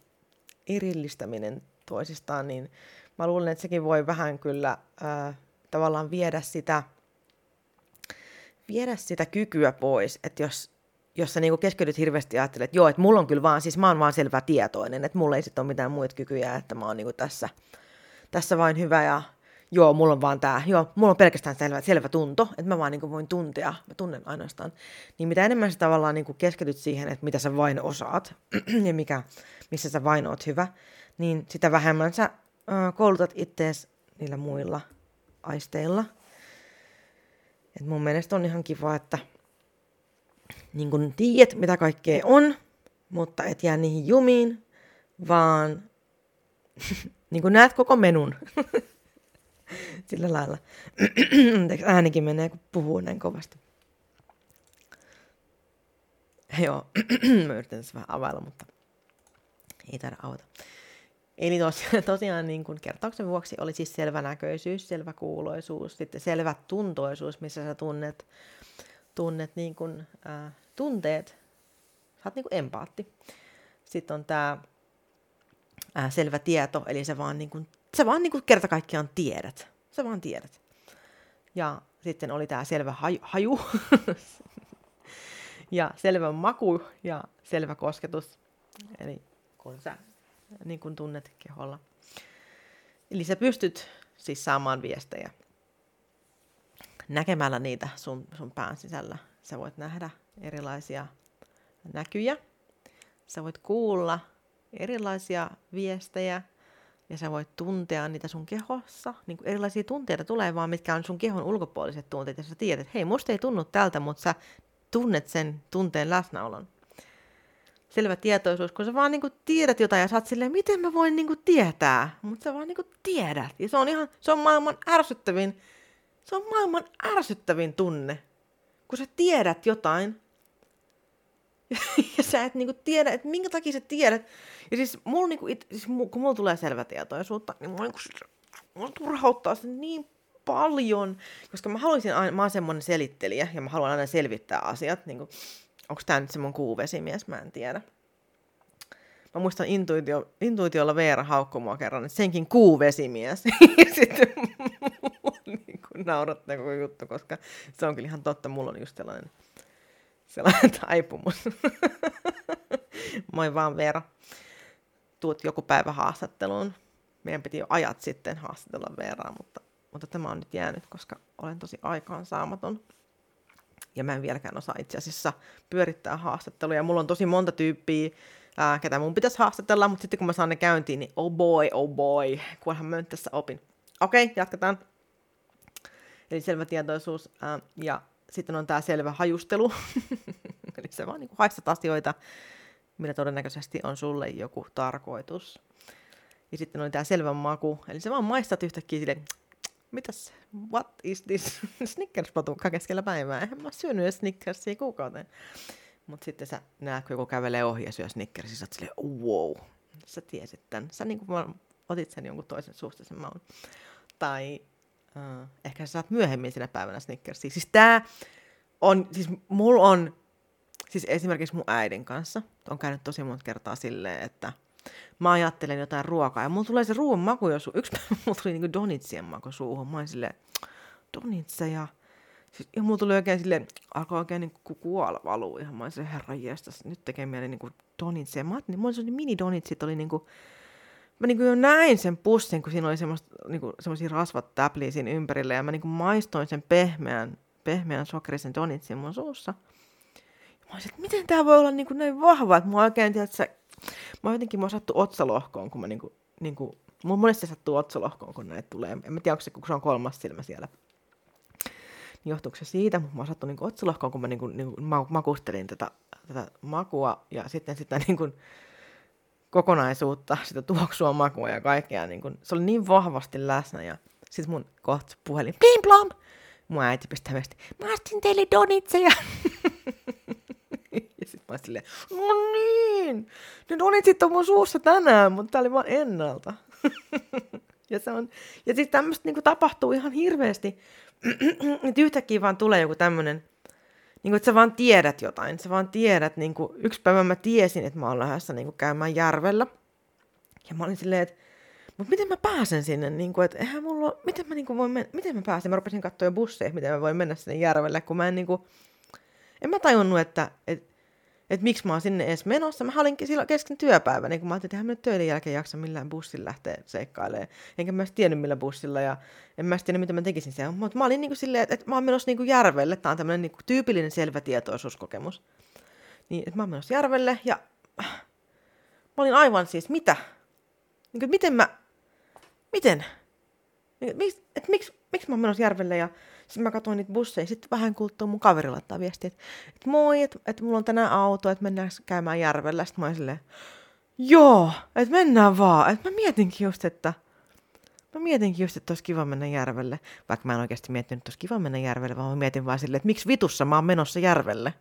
erillistäminen toisistaan, niin mä luulen, että sekin voi vähän kyllä ää, tavallaan viedä sitä, viedä sitä kykyä pois, että jos, jos sä niinku keskityt hirveästi ja ajattelet, että joo, että mulla on kyllä vaan, siis mä oon vaan selvä tietoinen, että mulla ei sitten ole mitään muita kykyjä, että mä oon niinku tässä, tässä vain hyvä ja joo, mulla on vaan tämä, joo, mulla on pelkästään selvä, selvä tunto, että mä vaan niin kuin voin tuntea, mä tunnen ainoastaan. Niin mitä enemmän sä tavallaan niin kuin keskityt siihen, että mitä sä vain osaat ja mikä, missä sä vain oot hyvä, niin sitä vähemmän sä koulutat ittees niillä muilla aisteilla. Et mun mielestä on ihan kiva, että niin kun tiedät, mitä kaikkea on, mutta et jää niihin jumiin, vaan niin kun näet koko menun. Sillä lailla. äänikin menee, kun puhuu näin kovasti. Joo, mä yritän tässä vähän availla, mutta ei taida auta. Eli tosiaan, tosiaan niin kuin kertauksen vuoksi oli siis selvänäköisyys, selväkuuloisuus, sitten selvä tuntoisuus, missä sä tunnet, tunnet niin kuin, äh, tunteet, sä oot niin kuin empaatti. Sitten on tämä äh, selvä tieto, eli se vaan, niin kuin, se vaan niin kuin kerta kaikkiaan tiedät. Sä vaan tiedät. Ja sitten oli tämä selvä haju, haju ja selvä maku ja selvä kosketus. Eli kun sä niin kun tunnet keholla. Eli sä pystyt siis saamaan viestejä näkemällä niitä sun, sun pään sisällä. Sä voit nähdä erilaisia näkyjä. Sä voit kuulla erilaisia viestejä ja sä voit tuntea niitä sun kehossa. Niin kuin erilaisia tunteita tulee vaan, mitkä on sun kehon ulkopuoliset tunteet. Ja sä tiedät, että hei, musta ei tunnu tältä, mutta sä tunnet sen tunteen läsnäolon. Selvä tietoisuus, kun sä vaan niinku tiedät jotain ja sä oot silleen, miten mä voin niinku tietää, mutta sä vaan niinku tiedät. Ja se on ihan, se on maailman ärsyttävin, se on maailman ärsyttävin tunne, kun sä tiedät jotain ja sä et niinku tiedä, että minkä takia sä tiedät. Ja siis, mulla niinku, it, siis kun mulla tulee selvä tietoisuutta, niin mulla, niinku, mulla turhauttaa se niin paljon, koska mä haluaisin aina, mä oon semmonen selittelijä ja mä haluan aina selvittää asiat, niin kuin, onko tämä nyt se mun kuuvesimies, mä en tiedä. Mä muistan intuitio, intuitiolla Veera haukkui mua kerran, että senkin kuuvesimies. ja sitten niin kuin naurattaa koko juttu, koska se on kyllä ihan totta, mulla on just sellainen, sellainen taipumus. Moi vaan Veera. Tuut joku päivä haastatteluun. Meidän piti jo ajat sitten haastatella Veeraa, mutta mutta tämä on nyt jäänyt, koska olen tosi aikaansaamaton. Ja mä en vieläkään osaa itse asiassa pyörittää haastatteluja. Mulla on tosi monta tyyppiä, ää, ketä mun pitäisi haastatella, mutta sitten kun mä saan ne käyntiin, niin oh boy, oh boy, kunhan mä nyt tässä opin. Okei, okay, jatketaan. Eli selvä tietoisuus ää, ja sitten on tämä selvä hajustelu. Eli se vaan niin haistat asioita, millä todennäköisesti on sulle joku tarkoitus. Ja sitten on tämä selvä maku, eli se vaan maistat yhtäkkiä sille, mitäs, what is this Snickers-patukka keskellä päivää? Eihän mä syönyt edes Snickersia kuukauteen. Mutta sitten sä näet, kun joku kävelee ohi ja syö Snickersia, sä oot silleen, wow, sä tiesit tän. Sä niin kuin otit sen jonkun toisen suusta sen maun. Tai uh, ehkä sä saat myöhemmin sinä päivänä Snickersia. Siis tää on, siis mulla on, siis esimerkiksi mun äidin kanssa, on käynyt tosi monta kertaa silleen, että mä ajattelen jotain ruokaa. Ja mulla tulee se ruoan maku, jos yksi päivä mulla tuli niinku donitsien maku suuhun. Mä olin silleen, donitseja. Siis, ja mulla tuli oikein silleen, alkoi oikein niin kuin kuola valuu. Ihan mä olin silleen, herra jestas, nyt tekee mieli niin kuin donitseja. Mä ajattelin, mulla oli mini donitsit, oli niin kuin, mä niin kuin jo näin sen pussin, kun siinä oli niin kuin, semmoisia rasvat täpliä siinä ympärillä. Ja mä niin kuin maistoin sen pehmeän, pehmeän sokerisen donitsin mun suussa. Ja mä olisin, että miten tää voi olla niin kuin näin vahva, että mä oikein, tiedät, että mä jotenkin, mä sattuu otsalohkoon, kun mä niinku, niinku mun monesti sattuu otsalohkoon, kun näitä tulee. En mä tiedä, onko se, kun se on kolmas silmä siellä. Niin johtuuko se siitä, mutta mä sattuu niinku otsalohkoon, kun mä niinku, niinku makustelin tätä, tätä makua ja sitten sitä niinku kokonaisuutta, sitä tuoksua makua ja kaikkea. Niinku, se oli niin vahvasti läsnä ja sitten mun kohta puhelin, blim blom, mun äiti pistää viesti, mä astin teille donitseja. ja sitten mä silleen, no niin, ne donitsit on mun suussa tänään, mutta tää oli vaan ennalta. ja se on, ja sitten tämmöistä niinku tapahtuu ihan hirveästi, että yhtäkkiä vaan tulee joku tämmönen, niin kuin, että sä vaan tiedät jotain, sä vaan tiedät, niin kuin, yksi päivä mä tiesin, että mä oon lähdössä niin kuin, käymään järvellä, ja mä olin silleen, että mutta miten mä pääsen sinne, niin kuin, että eihän mulla, miten mä, niin kuin, voin miten mä pääsen, mä rupesin katsoa jo busseja, miten mä voin mennä sinne järvelle, kun mä en niin kuin, en mä tajunnut, että et, et miksi mä oon sinne edes menossa. Mä olin silloin kesken työpäivä, niin kun mä ajattelin, että töiden jälkeen jaksa millään bussilla lähteä seikkailemaan. Enkä mä edes tiennyt millä bussilla ja en mä tiennyt, mitä mä tekisin siellä. Mutta mä olin niin kuin silleen, että, että mä oon menossa niin kuin järvelle. Tämä on tämmöinen niin kuin tyypillinen selvä tietoisuuskokemus. Niin, että mä oon menossa järvelle ja mä olin aivan siis, mitä? Niin kuin, miten mä miten? Miks, et miksi, miksi mä oon menossa järvelle ja sitten mä katsoin niitä busseja. Sitten vähän kuluttua mun kaveri laittaa viestiä, että, että moi, että, että mulla on tänään auto, että mennään käymään järvellä. Sitten mä olin silleen, joo, että mennään vaan. Että mä mietinkin just, että Mä mietinkin just, että olisi kiva mennä järvelle. Vaikka mä en oikeasti miettinyt, että olisi kiva mennä järvelle, vaan mä mietin vaan silleen, että miksi vitussa mä oon menossa järvelle.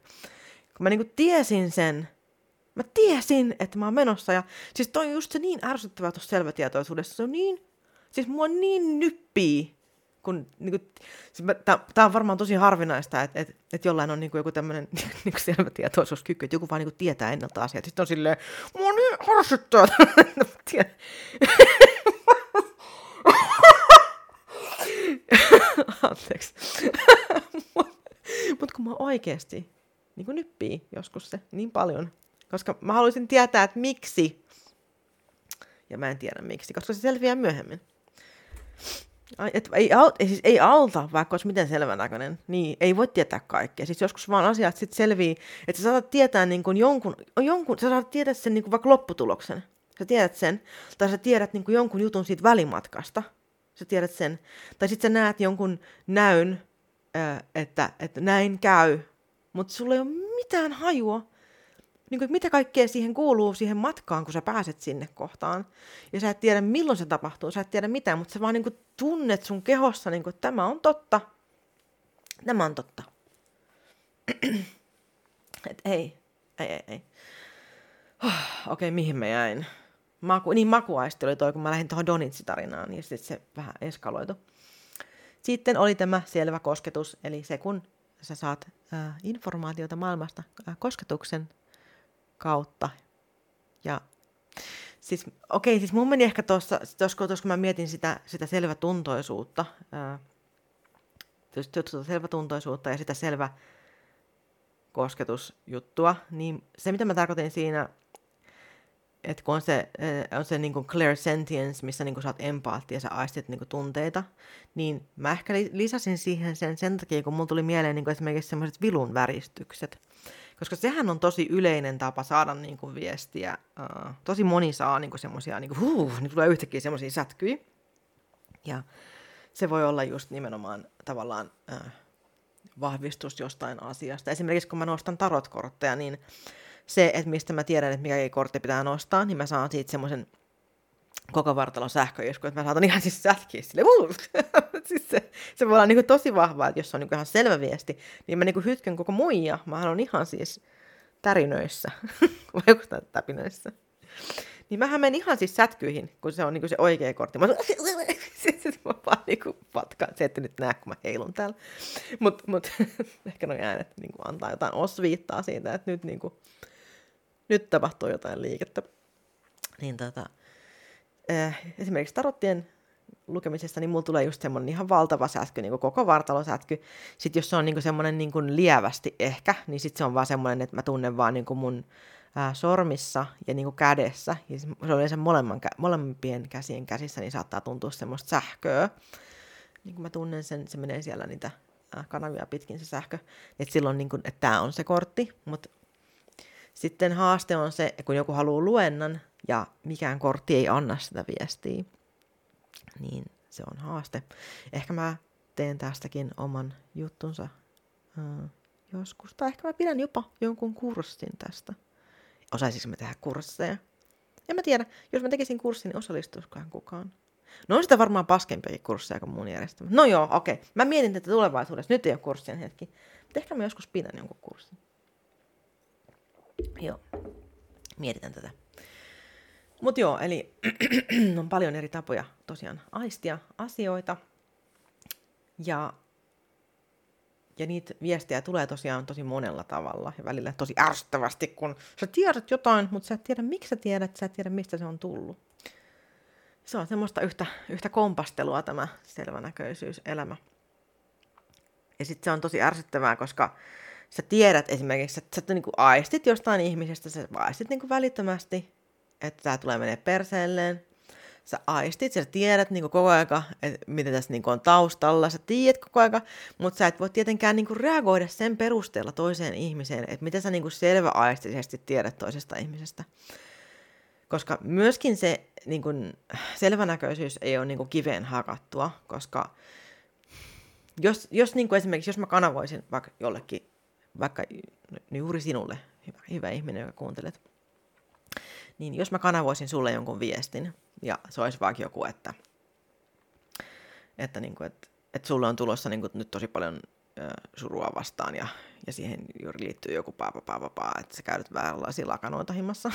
Kun mä niinku tiesin sen, mä tiesin, että mä oon menossa. Ja siis toi on just se niin ärsyttävää tuossa selvätietoisuudessa. Se on niin, siis mua niin nyppii kun, niin kuin, tämä on varmaan tosi harvinaista, että et, et jollain on niin kuin joku tämmöinen niin kuin selvä tietoisuuskyky, että joku vaan niin kuin tietää ennalta asiat. Sitten on silleen, mua niin harrastuttaa. Anteeksi. Mutta kun mä oikeasti niin kuin nyppii joskus se niin paljon, koska mä haluaisin tietää, että miksi. Ja mä en tiedä miksi, koska se selviää myöhemmin. Et ei, al, siis ei alta, vaikka olisi miten selvänäköinen, niin ei voi tietää kaikkea. Siis joskus vaan asiat sitten selvii, että sä saatat tietää niin kuin jonkun, jonkun, sä saatat tietää sen niin kuin vaikka lopputuloksen. Sä tiedät sen, tai sä tiedät niin kuin jonkun jutun siitä välimatkasta. Sä tiedät sen. Tai sitten sä näet jonkun näyn, että, että näin käy, mutta sulla ei ole mitään hajua, niin kuin, mitä kaikkea siihen kuuluu siihen matkaan, kun sä pääset sinne kohtaan. Ja sä et tiedä, milloin se tapahtuu, sä et tiedä mitään, mutta sä vaan niin kuin, tunnet sun kehossa, niin kuin, että tämä on totta. Tämä on totta. Et ei, ei, ei, ei. Oh, Okei, okay, mihin mä jäin? Maku, niin makuaisti oli toi, kun mä lähdin tuohon Donitsi-tarinaan, niin sitten se vähän eskaloitu. Sitten oli tämä selvä kosketus, eli se kun sä saat äh, informaatiota maailmasta äh, kosketuksen kautta. Ja siis, okei, siis mun meni ehkä tuossa, kun mä mietin sitä, sitä selvätuntoisuutta, ää, tuota selvätuntoisuutta ja sitä selvä kosketusjuttua, niin se mitä mä tarkoitin siinä, että kun on se, on se niin clear sentience, missä niin kuin sä oot empaatti ja sä aistit niin kuin tunteita, niin mä ehkä lisäsin siihen sen sen takia, kun mulla tuli mieleen niin kuin esimerkiksi semmoiset vilun väristykset. Koska sehän on tosi yleinen tapa saada niin kuin viestiä. Uh, tosi moni saa niin kuin semmoisia, niin kuin, huh, niin tulee yhtäkkiä semmoisia sätkyjä. Ja se voi olla just nimenomaan tavallaan uh, vahvistus jostain asiasta. Esimerkiksi kun mä nostan tarotkortteja, niin se, että mistä mä tiedän, että mikä kortti pitää nostaa, niin mä saan siitä semmoisen koko vartalo sähköisku, että mä saatan ihan siis sätkiä sille, siis se, se voi olla niin kuin tosi vahvaa, että jos on niin kuin ihan selvä viesti, niin mä niin kuin hytkän koko muija, mä on ihan siis tärinöissä, vaikuttaa täpinöissä. Niin mähän menen ihan siis sätkyihin, kun se on niin kuin se oikea kortti. Mä, sitten mä vaan niin kuin patkaan. Se ette nyt näe, kun mä heilun täällä. Mutta mut, ehkä noin äänet niin kuin antaa jotain osviittaa siitä, että nyt, niin kuin, nyt tapahtuu jotain liikettä. Niin tota, äh, esimerkiksi tarottien lukemisessa, niin mulla tulee just semmoinen ihan valtava sätky, niin kuin koko vartalosätky. Sitten jos se on niin semmoinen niin kuin lievästi ehkä, niin sitten se on vaan semmoinen, että mä tunnen vaan niin kuin mun ää, sormissa ja niin kuin kädessä. Ja se on yleensä molemman, molempien käsien käsissä, niin saattaa tuntua semmoista sähköä. Niin kuin mä tunnen sen, se menee siellä niitä ää, kanavia pitkin se sähkö. Että silloin, niin kuin, että tämä on se kortti, mutta sitten haaste on se, kun joku haluaa luennan ja mikään kortti ei anna sitä viestiä, niin se on haaste. Ehkä mä teen tästäkin oman juttunsa uh, joskus, tai ehkä mä pidän jopa jonkun kurssin tästä. Osaisinko mä tehdä kursseja? En mä tiedä. Jos mä tekisin kurssin, niin osallistuisikaan kukaan. No on sitä varmaan paskempiakin kursseja kuin mun järjestämä. No joo, okei. Okay. Mä mietin tätä tulevaisuudessa. Nyt ei ole kurssien hetki. Mutta ehkä mä joskus pidän jonkun kurssin. Joo. Mietitään tätä. Mutta joo, eli on paljon eri tapoja tosiaan aistia asioita. Ja, ja niitä viestejä tulee tosiaan tosi monella tavalla ja välillä tosi ärsyttävästi, kun sä tiedät jotain, mutta sä et tiedä miksi sä tiedät, sä et tiedä mistä se on tullut. Se on semmoista yhtä, yhtä kompastelua tämä selvänäköisyyselämä. Ja sitten se on tosi ärsyttävää, koska sä tiedät esimerkiksi, että sä niin aistit jostain ihmisestä, sä aistit niin välittömästi, että tämä tulee menee perseelleen. Sä aistit, sä tiedät niin koko aika, että mitä tässä niin on taustalla, sä tiedät koko aika, mutta sä et voi tietenkään niin reagoida sen perusteella toiseen ihmiseen, että mitä sä niin selväaistisesti tiedät toisesta ihmisestä. Koska myöskin se niin kun, selvänäköisyys ei ole niin kun, kiveen hakattua, koska jos, jos niin esimerkiksi jos mä kanavoisin vaikka jollekin, vaikka juuri sinulle, hyvä, hyvä ihminen, joka kuuntelet, niin jos mä kanavoisin sulle jonkun viestin, ja se olisi vaikka joku, että, että, niin kuin, että, että sulle on tulossa niin kuin, nyt tosi paljon surua vastaan ja, ja siihen juuri liittyy joku paapa paapa paa, että sä käydyt vääränlaisia lakanoita himmassa.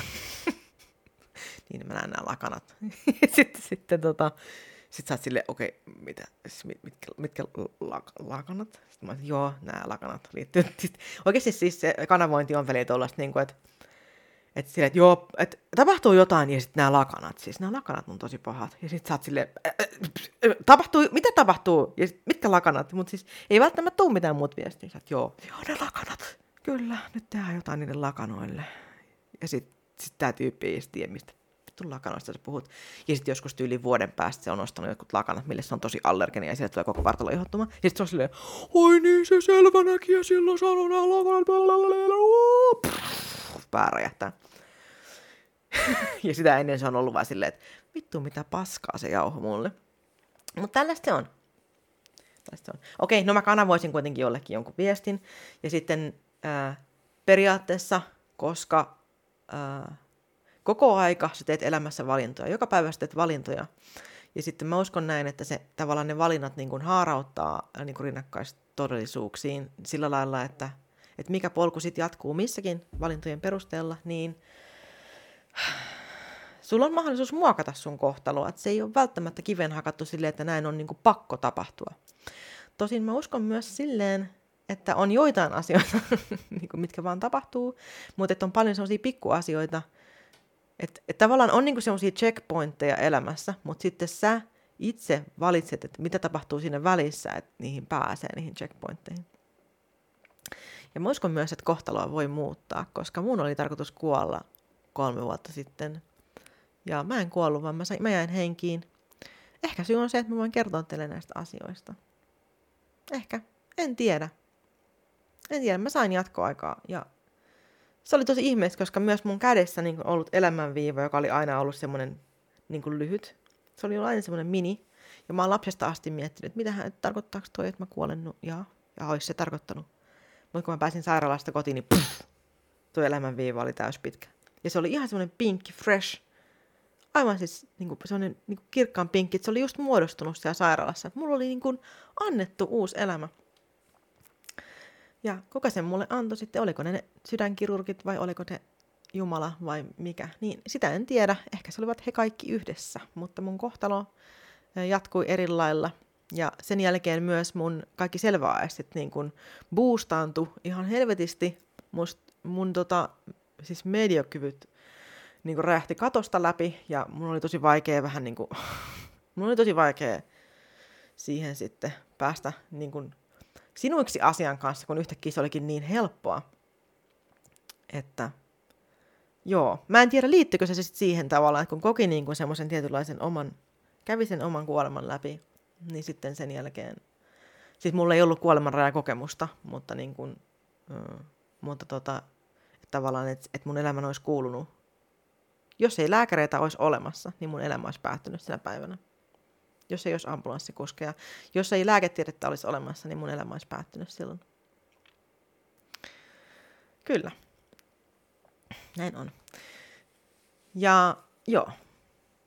niin mä näen nämä lakanat. sitten, sitten tota, sit sä oot silleen, okei, okay, mitä, siis mitkä, mitkä lakanat? Sitten mä oon, joo, nämä lakanat liittyy. Oikeasti siis se kanavointi on väliin tuollaista, niin kuin, että että sille, että joo, että tapahtuu jotain ja sitten nämä lakanat, siis nämä lakanat on tosi pahat. Ja sitten sä oot silleen, tapahtuu, mitä tapahtuu? Ja sit, mitkä lakanat? Mutta siis ei välttämättä tule mitään muut viestiä. Sä oot, joo, joo ne lakanat. Kyllä, nyt tehdään jotain niille lakanoille. Ja sitten sit tämä tyyppi ei tiedä, mistä vittu lakanoista sä puhut. Ja sitten joskus tyyli vuoden päästä se on ostanut jotkut lakanat, mille se on tosi allerginen ja sieltä tulee koko vartalo ihottuma. Ja sitten se on silleen, oi niin se selvänäkin ja silloin sanoo nämä lakanat. Pää räjähtää. ja sitä ennen se on ollut vaan silleen, että vittu mitä paskaa se jauho mulle. Mutta tällaista se on. Tällaista on. Okei, no mä kanavoisin kuitenkin jollekin jonkun viestin. Ja sitten ää, periaatteessa, koska ää, koko aika sä teet elämässä valintoja, joka päivä sä teet valintoja. Ja sitten mä uskon näin, että se tavallaan ne valinnat niin kuin haarauttaa niin kuin rinnakkaistodellisuuksiin sillä lailla, että, että mikä polku sitten jatkuu missäkin valintojen perusteella, niin – sulla on mahdollisuus muokata sun kohtaloa. Että se ei ole välttämättä kiven hakattu silleen, että näin on niin kuin pakko tapahtua. Tosin mä uskon myös silleen, että on joitain asioita, niin mitkä vaan tapahtuu, mutta että on paljon sellaisia pikkuasioita, että, että tavallaan on niin sellaisia checkpointteja elämässä, mutta sitten sä itse valitset, että mitä tapahtuu siinä välissä, että niihin pääsee, niihin checkpointteihin. Ja mä uskon myös, että kohtaloa voi muuttaa, koska mun oli tarkoitus kuolla kolme vuotta sitten. Ja mä en kuollut, vaan mä, sain, mä jäin henkiin. Ehkä syy on se, että mä voin kertoa teille näistä asioista. Ehkä. En tiedä. En tiedä. Mä sain jatkoaikaa ja se oli tosi ihmeessä, koska myös mun kädessä niin ollut elämänviiva, joka oli aina ollut semmoinen niin lyhyt. Se oli aina semmoinen mini. Ja mä oon lapsesta asti miettinyt, että mitähän, että tarkoittaako toi, että mä kuolen. Ja, ja olisi se tarkoittanut. Mutta kun mä pääsin sairaalasta kotiin, niin puff, tuo elämänviiva oli täys pitkä. Ja se oli ihan semmoinen pinkki, fresh. Aivan siis niin kuin, semmoinen niin kuin kirkkaan pinkki, että se oli just muodostunut siellä sairaalassa. Mulla oli niin kuin, annettu uusi elämä. Ja kuka sen mulle antoi sitten, oliko ne, ne sydänkirurgit vai oliko se Jumala vai mikä, niin sitä en tiedä. Ehkä se olivat he kaikki yhdessä, mutta mun kohtalo jatkui eri lailla. Ja sen jälkeen myös mun kaikki selväaistit niin kuin boostaantui ihan helvetisti. Must, mun tota, siis mediokyvyt niin räjähti katosta läpi ja mun oli tosi vaikea vähän niin kuin, mun oli tosi vaikea siihen sitten päästä niin kuin sinuiksi asian kanssa, kun yhtäkkiä se olikin niin helppoa, että joo, mä en tiedä liittyykö se sitten siihen tavallaan, että kun koki niin kuin semmoisen tietynlaisen oman, kävi sen oman kuoleman läpi, niin sitten sen jälkeen, siis mulla ei ollut kuolemanrajakokemusta, mutta niin kuin, mm, mutta tota, tavallaan, että, että mun elämä olisi kuulunut. Jos ei lääkäreitä olisi olemassa, niin mun elämä olisi päättynyt sinä päivänä. Jos ei olisi ambulanssikuskeja. Jos ei lääketiedettä olisi olemassa, niin mun elämä olisi päättynyt silloin. Kyllä. Näin on. Ja joo,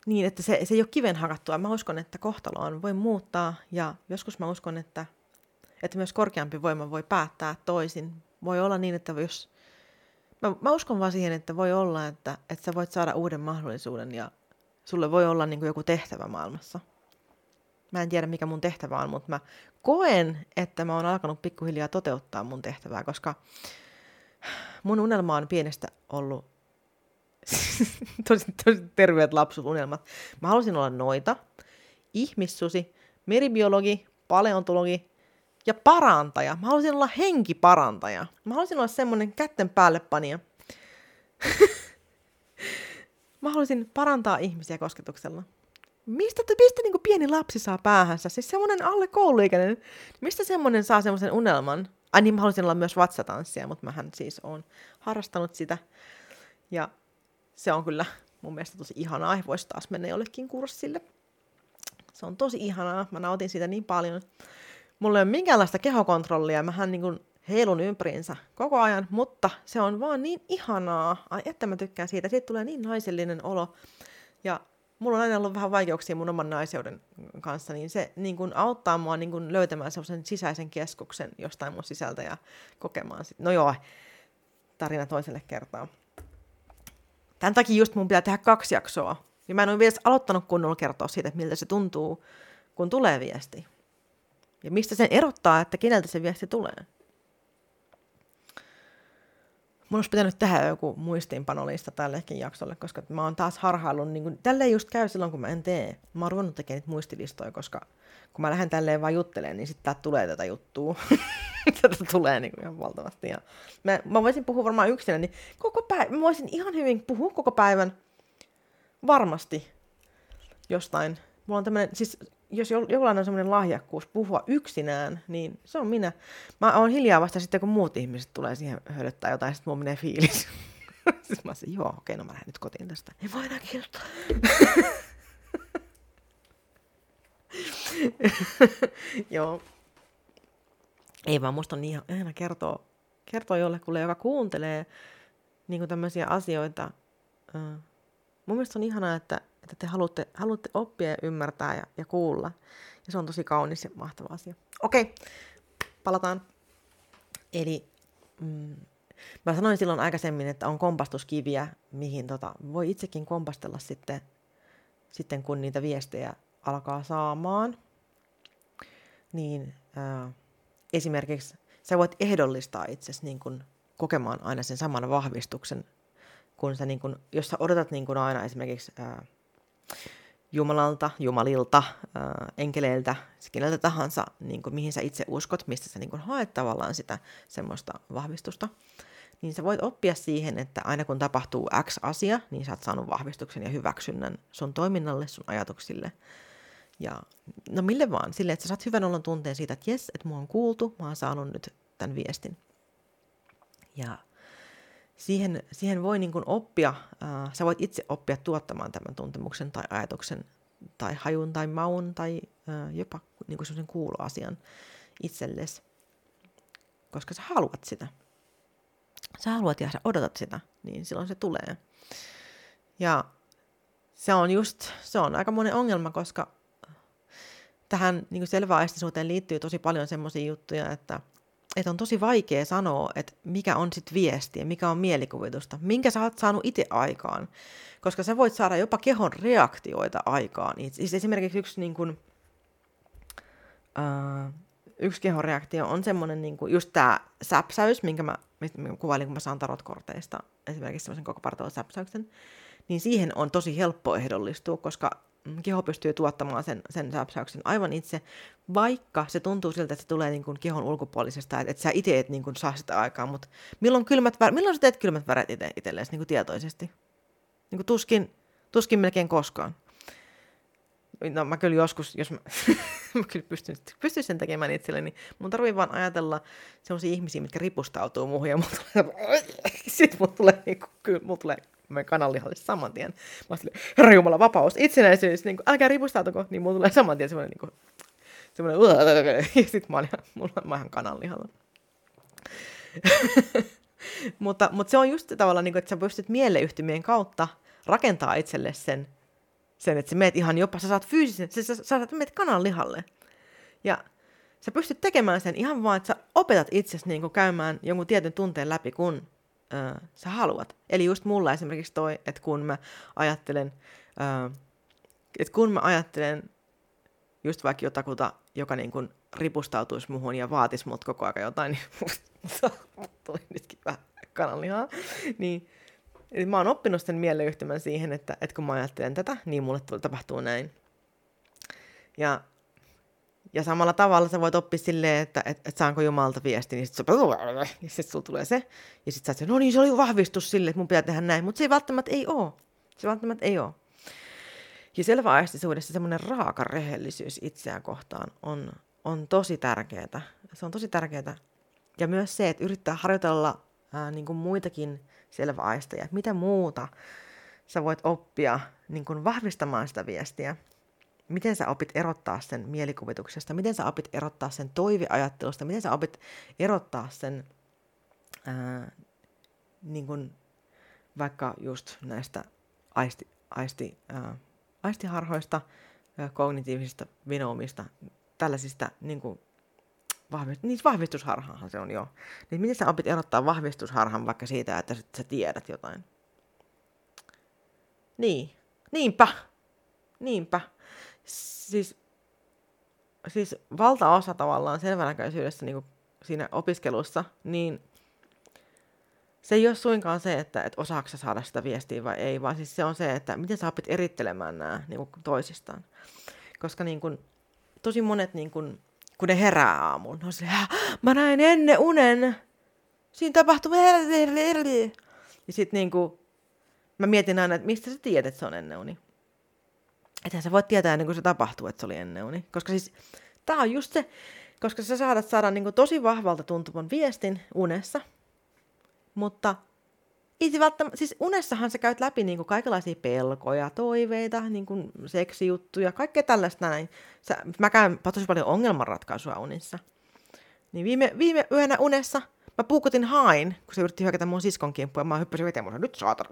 niin että se, se ei ole kiven hakattua. Mä uskon, että kohtaloon voi muuttaa ja joskus mä uskon, että, että myös korkeampi voima voi päättää toisin. Voi olla niin, että jos mä, mä uskon vaan siihen, että voi olla, että, että sä voit saada uuden mahdollisuuden ja sulle voi olla niin kuin joku tehtävä maailmassa. Mä en tiedä, mikä mun tehtävä on, mutta mä koen, että mä oon alkanut pikkuhiljaa toteuttaa mun tehtävää, koska mun unelma on pienestä ollut tosi, tosi terveet lapsuunelmat. Mä halusin olla noita, ihmissusi, meribiologi, paleontologi, ja parantaja. Mä haluaisin olla henkiparantaja. Mä haluaisin olla semmonen kätten päälle panija. mä haluaisin parantaa ihmisiä kosketuksella. Mistä, mistä niin pieni lapsi saa päähänsä? Siis semmoinen alle kouluikäinen. Mistä semmoinen saa semmoisen unelman? Ai niin, mä haluaisin olla myös vatsatanssia, mutta mähän siis oon harrastanut sitä. Ja se on kyllä mun mielestä tosi ihanaa, voisi taas mennä jollekin kurssille. Se on tosi ihanaa, mä nautin siitä niin paljon. Mulla ei ole minkäänlaista kehokontrollia, mähän niin kuin heilun ympäriinsä koko ajan, mutta se on vaan niin ihanaa. Ai että mä tykkään siitä, siitä tulee niin naisellinen olo. Ja mulla on aina ollut vähän vaikeuksia mun oman naiseuden kanssa, niin se niin kun auttaa mua niin kun löytämään sellaisen sisäisen keskuksen jostain mun sisältä ja kokemaan sit. No joo, tarina toiselle kertaa. Tämän takia just mun pitää tehdä kaksi jaksoa. Ja mä en ole vielä aloittanut kunnolla kertoa siitä, että miltä se tuntuu, kun tulee viesti. Ja mistä sen erottaa, että keneltä se viesti tulee. Mun olisi pitänyt tehdä joku muistiinpanolista tällekin jaksolle, koska mä oon taas harhaillut, niin kuin, tälleen just käy silloin, kun mä en tee. Mä oon ruvennut tekemään niitä muistilistoja, koska kun mä lähden tälleen vaan juttelemaan, niin sitten tulee tätä juttua. tätä tulee niin kuin ihan valtavasti. Ja mä, mä voisin puhua varmaan yksinä, niin koko päivä, mä voisin ihan hyvin puhua koko päivän varmasti jostain. Mulla on tämmönen, siis jos jollain on semmoinen lahjakkuus puhua yksinään, niin se on minä. Mä oon hiljaa vasta sitten, kun muut ihmiset tulee siihen hölöttää jotain, sitten mulla menee fiilis. siis mä sanoin, joo, okei, no mä lähden nyt kotiin tästä. Ei voi enää kirjoittaa. joo. Ei vaan, musta on niin ihana kertoa, kertoa jollekulle, joka kuuntelee niin kuin tämmöisiä asioita. Mun mielestä on ihanaa, että että te haluatte, haluatte oppia ja ymmärtää ja, ja kuulla. Ja se on tosi kaunis ja mahtava asia. Okei, palataan. Eli mm, mä sanoin silloin aikaisemmin, että on kompastuskiviä, mihin tota, voi itsekin kompastella sitten, sitten kun niitä viestejä alkaa saamaan. Niin äh, esimerkiksi sä voit ehdollistaa itsesi niin kun kokemaan aina sen saman vahvistuksen, kun sä, niin kun, jos sä odotat niin kun aina esimerkiksi äh, Jumalalta, Jumalilta, äh, enkeleiltä, keneltä tahansa, niin kuin, mihin sä itse uskot, mistä sä niin kuin, haet tavallaan sitä semmoista vahvistusta, niin sä voit oppia siihen, että aina kun tapahtuu X asia, niin sä oot saanut vahvistuksen ja hyväksynnän sun toiminnalle, sun ajatuksille. Ja no mille vaan, sille, että sä saat hyvän olon tunteen siitä, että jes, että mua on kuultu, mä oon saanut nyt tämän viestin. Ja siihen, siihen voi niin kuin oppia, äh, sä voit itse oppia tuottamaan tämän tuntemuksen tai ajatuksen tai hajun tai maun tai äh, jopa niin kuin kuuloasian itsellesi, koska sä haluat sitä. Sä haluat ja sä odotat sitä, niin silloin se tulee. Ja se on just, se on aika monen ongelma, koska tähän niin kuin selväaistisuuteen liittyy tosi paljon semmoisia juttuja, että että on tosi vaikea sanoa, että mikä on sitten viestiä, mikä on mielikuvitusta, minkä sä oot saanut itse aikaan. Koska sä voit saada jopa kehon reaktioita aikaan. Siis esimerkiksi yksi, niin kun, uh, yksi kehon reaktio on semmoinen, niin just tämä säpsäys, minkä mä, minkä mä kuvailin, kun mä saan tarotkorteista, esimerkiksi semmoisen koko säpsäyksen, niin siihen on tosi helppo ehdollistua, koska keho pystyy tuottamaan sen, sen säpsäyksen aivan itse, vaikka se tuntuu siltä, että se tulee niin kuin kehon ulkopuolisesta, että, että sä itse et niin kuin saa sitä aikaa, mutta milloin, kylmät, milloin sä teet kylmät väret itse, itsellesi niin kuin tietoisesti? Niin kuin tuskin, tuskin melkein koskaan. No mä kyllä joskus, jos mä, mä kyllä pystyn, pystyn sen tekemään itselleni, mun tarvii vaan ajatella sellaisia ihmisiä, mitkä ripustautuu muuhun ja mulla tulee, sit mulla tulee, niin kuin, kyllä, mulla tulee mä kananlihalle saman tien. Mä olin herra Jumala, vapaus, itsenäisyys, niin kuin, älkää ripustautuko, niin mulla tulee saman tien semmoinen, niin kuin, semmoinen, ja sit mä olin, mulla, mä ihan kananlihalla. mutta, mutta se on just tavallaan, niin kuin, että sä pystyt mieleyhtymien kautta rakentaa itselle sen, sen, että sä meet ihan jopa, sä saat fyysisen, sä, sä, sä saat meet kananlihalle. Ja sä pystyt tekemään sen ihan vaan, että sä opetat itsesi niin käymään jonkun tietyn tunteen läpi, kun ö, sä haluat. Eli just mulla esimerkiksi toi, että kun mä ajattelen, ö, että kun mä ajattelen just vaikka jotakuta, joka niin kuin ripustautuisi muhun ja vaatisi mut koko ajan jotain, niin tuli nytkin vähän kananlihaa, niin Eli mä oon oppinut sen mieleyhtymän siihen, että, että kun mä ajattelen tätä, niin mulle tapahtuu näin. Ja ja samalla tavalla sä voit oppia silleen, että et, et saanko Jumalta viesti, niin sitten ja sit sulla tulee se. Ja sitten sä oot, no niin, se oli vahvistus sille, että mun pitää tehdä näin. Mutta se ei välttämättä ei ole. Se välttämättä ei ole. Ja selväaistisuudessa semmoinen raaka rehellisyys itseään kohtaan on, on tosi tärkeää. Se on tosi tärkeää. Ja myös se, että yrittää harjoitella ää, niin kuin muitakin selväaisteja. Mitä muuta sä voit oppia niin kuin vahvistamaan sitä viestiä. Miten sä opit erottaa sen mielikuvituksesta, miten sä opit erottaa sen toiveajattelusta, miten sä opit erottaa sen ää, niin kuin vaikka just näistä aisti, aisti, ää, aistiharhoista, ää, kognitiivisista vinoumista, tällaisista niin kuin vahvist, niin vahvistusharhahan se on jo. Niin miten sä opit erottaa vahvistusharhan vaikka siitä, että sä tiedät jotain? Niin, niinpä, niinpä. Siis, siis valtaosa tavallaan selvänäköisyydessä niin siinä opiskelussa, niin se ei ole suinkaan se, että, että osaako saada sitä viestiä vai ei, vaan siis se on se, että miten sä opit erittelemään nämä niin kuin toisistaan. Koska niin kuin, tosi monet, niin kuin, kun ne herää aamuun, on silleen, mä näin ennen unen, siinä tapahtui ja sitten niin mä mietin aina, että mistä sä tiedät, että se on ennen uni. Että sä voit tietää ennen kuin se tapahtuu, että se oli ennen uni. Koska siis, tää on just se, koska sä saadat saada niin tosi vahvalta tuntuvan viestin unessa, mutta itse välttämättä, siis unessahan sä käyt läpi niin kaikenlaisia pelkoja, toiveita, niin kuin seksijuttuja, kaikkea tällaista näin. Sä, mä käyn tosi paljon ongelmanratkaisua unissa. Niin viime, viime yönä unessa mä puukutin hain, kun se yritti hyökätä mun siskon kimppuun, ja mä hyppäsin veteen, mun nyt saatana,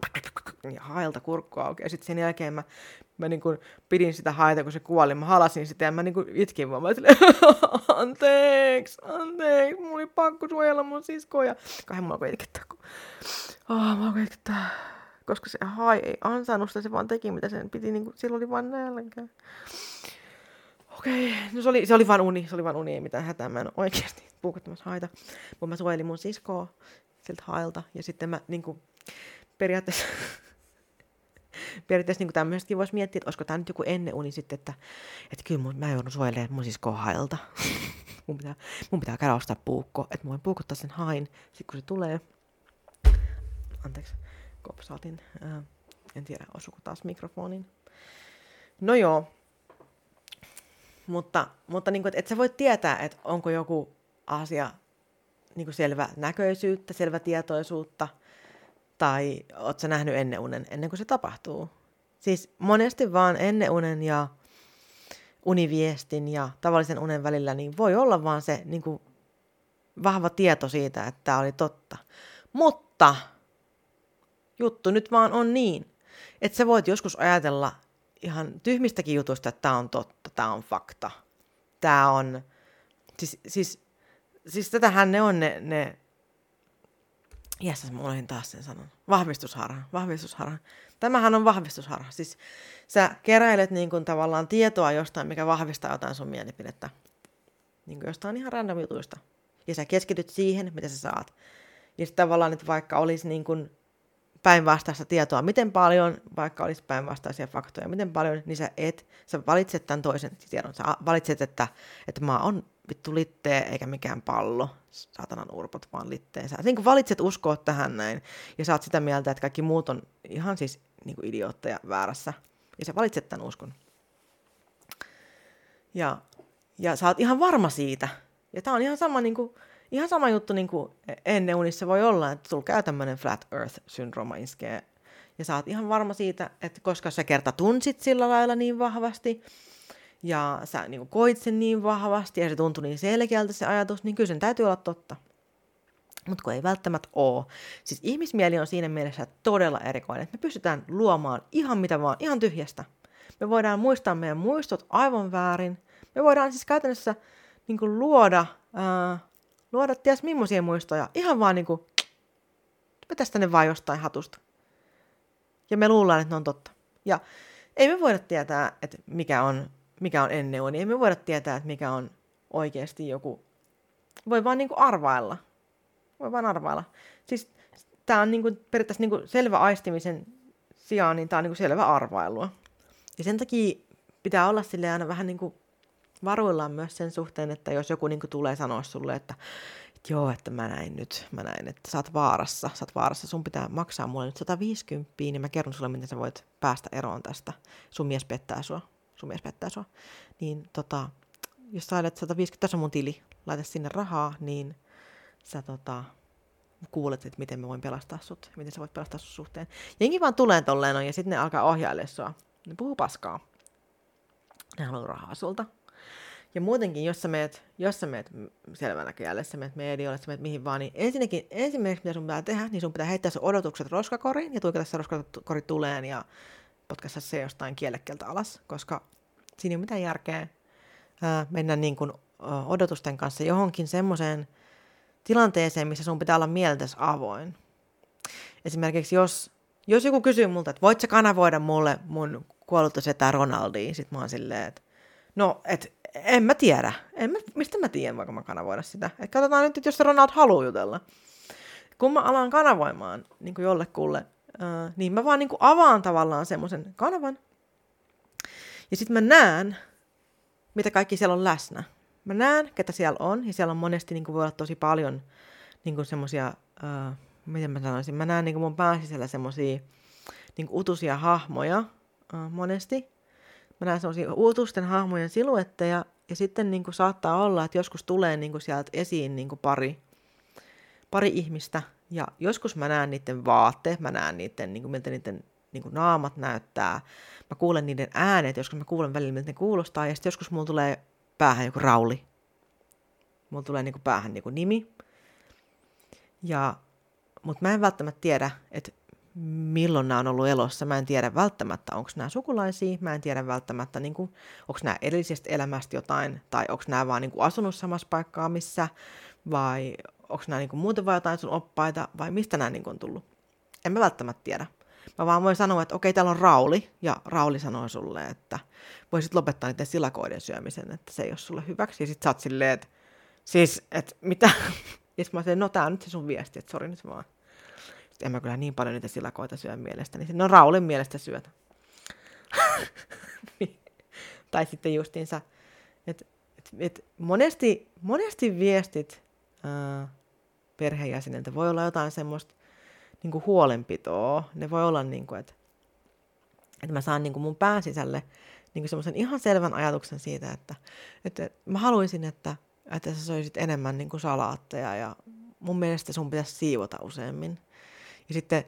ja hailta kurkku auki. Ja sitten sen jälkeen mä, mä niin kuin pidin sitä haita, kun se kuoli, mä halasin sitä, ja mä niin kuin itkin vaan, mä silleen, anteeksi, anteeksi, mun oli pakko suojella mun siskoa, ja kahden mulla alkoi itkettää, kun, oh, mä alkoi itkettää, koska se hai ei ansainnut sitä, se vaan teki, mitä sen piti, niin kuin, silloin oli vaan nälkä. Okei, okay. no se oli, se oli vaan uni, se oli vaan uni, ei mitään hätää, mä en oikeasti puukottamassa haita. Mutta mä suojelin mun siskoa siltä hailta, ja sitten mä niin kuin, periaatteessa, periaatteessa niin tämmöistäkin voisi miettiä, että olisiko tämä nyt joku ennen uni sitten, että, että kyllä mun, mä joudun suojelemaan mun siskoa hailta. mun, pitää, mun pitää käydä ostaa puukko, että mä voin puukottaa sen hain, sitten kun se tulee. Anteeksi, kopsautin. Äh, en tiedä, osuuko taas mikrofonin. No joo, mutta, mutta niin kuin, että et sä voit tietää, että onko joku asia niin kuin selvä näköisyyttä, selvä tietoisuutta, tai oot sä nähnyt ennen unen, ennen kuin se tapahtuu. Siis monesti vaan ennen unen ja univiestin ja tavallisen unen välillä niin voi olla vaan se niin kuin, vahva tieto siitä, että tämä oli totta. Mutta juttu nyt vaan on niin, että sä voit joskus ajatella ihan tyhmistäkin jutuista, että tämä on totta, tämä on fakta. Tämä on, siis, siis, siis tätähän ne on ne, ne Jessäs, mä olin taas sen sanon. Vahvistusharha, vahvistusharha. Tämähän on vahvistusharha. Siis sä keräilet niin kuin tavallaan tietoa jostain, mikä vahvistaa jotain sun mielipidettä. Niin kuin jostain ihan random jutuista. Ja sä keskityt siihen, mitä sä saat. Ja sitten tavallaan, että vaikka olisi niin kuin päinvastaista tietoa, miten paljon, vaikka olisi päinvastaisia faktoja, miten paljon, niin sä et, sä valitset tämän toisen tiedon. Sä valitset, että, että maa on vittu littee eikä mikään pallo, saatanan urpot vaan litteen. Sä niin valitset uskoa tähän näin, ja sä oot sitä mieltä, että kaikki muut on ihan siis niin kuin idiootteja väärässä, ja sä valitset tämän uskon. Ja, ja sä oot ihan varma siitä, ja tää on ihan sama niin kuin, ihan sama juttu niin kuin ennen unissa voi olla, että sulla käy tämmöinen flat earth-syndrooma iskee. Ja sä oot ihan varma siitä, että koska sä kerta tunsit sillä lailla niin vahvasti, ja sä niin kuin koit sen niin vahvasti, ja se tuntui niin selkeältä se ajatus, niin kyllä sen täytyy olla totta. Mutta kun ei välttämättä ole. Siis ihmismieli on siinä mielessä todella erikoinen, että me pystytään luomaan ihan mitä vaan, ihan tyhjästä. Me voidaan muistaa meidän muistot aivan väärin. Me voidaan siis käytännössä niin kuin luoda ää, luoda ties millaisia muistoja. Ihan vaan niinku, vetästä ne vaan jostain hatusta. Ja me luullaan, että ne on totta. Ja ei me voida tietää, että mikä on, mikä on ennen uni. Ei me voida tietää, että mikä on oikeasti joku. Voi vaan niinku arvailla. Voi vaan arvailla. Siis tämä on niinku periaatteessa niinku selvä aistimisen sijaan, niin tämä on niinku selvä arvailua. Ja sen takia pitää olla sille aina vähän niin kuin varuillaan myös sen suhteen, että jos joku niin tulee sanoa sulle, että, joo, että mä näin nyt, mä näin, että sä oot vaarassa, sä oot vaarassa, sun pitää maksaa mulle nyt 150, niin mä kerron sulle, miten sä voit päästä eroon tästä, sun mies pettää sua, sun mies pettää sua, niin tota, jos sä olet 150, tässä on mun tili, laita sinne rahaa, niin sä tota, kuulet, että miten mä voin pelastaa sut, miten sä voit pelastaa sun suhteen. Jengi vaan tulee tolleen ja sitten ne alkaa ohjailla sua. Ne puhuu paskaa. Ne haluaa rahaa sulta. Ja muutenkin, jos sä meet, jos sä meet selvänäköjälle, sä meet medioille, sä meet mihin vaan, niin ensinnäkin, ensimmäiseksi mitä sun pitää tehdä, niin sun pitää heittää sun odotukset roskakoriin ja tuikata se roskakori tuleen ja potkaista se jostain kielekkeltä alas, koska siinä ei ole mitään järkeä ää, mennä niin kuin, odotusten kanssa johonkin semmoiseen tilanteeseen, missä sun pitää olla mieltäs avoin. Esimerkiksi jos, jos joku kysyy multa, että voit sä kanavoida mulle mun kuollutta setää Ronaldiin, sit mä oon silleen, että no, et en mä tiedä. En mä, mistä mä tiedän, vaikka mä kanavoida sitä. Et katsotaan nyt, että jos se Ronald haluaa jutella. Kun mä alan kanavoimaan niin jollekulle, ää, niin mä vaan niin avaan tavallaan semmoisen kanavan. Ja sitten mä näen, mitä kaikki siellä on läsnä. Mä näen, ketä siellä on, ja siellä on monesti niin voi olla tosi paljon niin kuin semmosia, ää, miten mä sanoisin, mä näen niin mun pääsisällä semmosia niin utusia hahmoja ää, monesti, mä näen sellaisia uutusten hahmojen siluetteja, ja sitten niin kuin saattaa olla, että joskus tulee niin kuin sieltä esiin niin kuin pari, pari ihmistä, ja joskus mä näen niiden vaatteet, mä näen niiden, niin kuin, miltä niiden niin kuin naamat näyttää, mä kuulen niiden äänet, joskus mä kuulen välillä, miltä ne kuulostaa, ja sitten joskus mulla tulee päähän joku rauli. Mulla tulee niin kuin päähän niin kuin nimi. Ja, mutta mä en välttämättä tiedä, että milloin nämä on ollut elossa. Mä en tiedä välttämättä, onko nämä sukulaisia, mä en tiedä välttämättä, niin onko nämä edellisestä elämästä jotain, tai onko nämä vaan niin kuin, asunut samassa paikkaa missä, vai onko nämä niin kuin, muuten vaan jotain sun oppaita, vai mistä nämä niin kuin, on tullut. En mä välttämättä tiedä. Mä vaan voin sanoa, että okei, täällä on Rauli, ja Rauli sanoo sulle, että voisit lopettaa niiden silakoiden syömisen, että se ei ole sulle hyväksi. Ja sit sä oot silleen, että siis, että mitä? Ja mä sanoin, no tää on nyt se sun viesti, että sori nyt vaan en mä kyllä niin paljon niitä silakoita syö mielestäni. No Raulin mielestä syötä. Niin. tai sitten justiinsa, että et, et monesti, monesti viestit ää, perheenjäseniltä voi olla jotain semmoista niin huolenpitoa. Ne voi olla, niin että, että mä saan niin kuin mun pään sisälle niin semmoisen ihan selvän ajatuksen siitä, että, että mä haluaisin, että, että sä söisit enemmän niin kuin salaatteja ja mun mielestä sun pitäisi siivota useammin. Ja sitten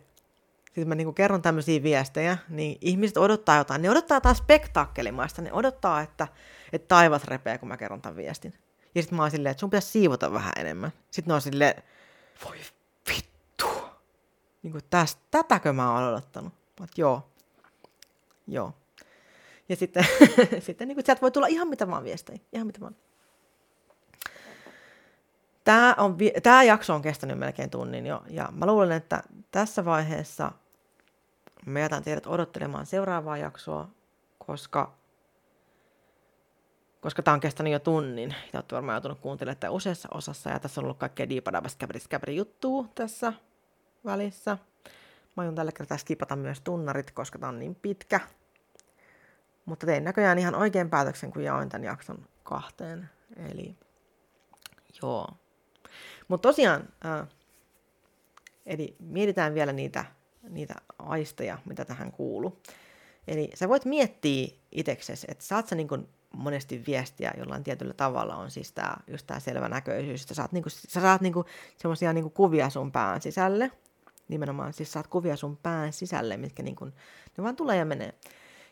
sitten mä niin kerron tämmöisiä viestejä, niin ihmiset odottaa jotain. Ne odottaa taas spektaakkelimaista. Ne odottaa, että, että taivas repeää, kun mä kerron tämän viestin. Ja sitten mä oon silleen, että sun pitäisi siivota vähän enemmän. Sitten ne on silleen, voi vittu. Niin kuin tästä, tätäkö mä oon odottanut? Mä oot, joo. Joo. Ja sitten, sitten niin kuin, sieltä voi tulla ihan mitä vaan viestejä. Ihan mitä vaan. Tämä, on, tämä jakso on kestänyt melkein tunnin jo, ja mä luulen, että tässä vaiheessa mä jätän teidät odottelemaan seuraavaa jaksoa, koska, koska tämä on kestänyt jo tunnin. Te olette varmaan joutunut kuuntelemaan tätä useassa osassa, ja tässä on ollut kaikkea diipadabas käpri juttua tässä välissä. Mä aion tällä kertaa skipata myös tunnarit, koska tämä on niin pitkä. Mutta tein näköjään ihan oikein päätöksen, kun jaoin tämän jakson kahteen. Eli joo, mutta tosiaan, äh, eli mietitään vielä niitä, niitä aisteja, mitä tähän kuuluu. Eli sä voit miettiä itseksesi, että saat sä niin kun monesti viestiä jollain tietyllä tavalla, on siis tää, just tämä selvä näköisyys. Sä saat, niinku, sä saat niinku semmoisia niinku kuvia sun pään sisälle, nimenomaan siis saat kuvia sun pään sisälle, mitkä niinku, ne vaan tulee ja menee.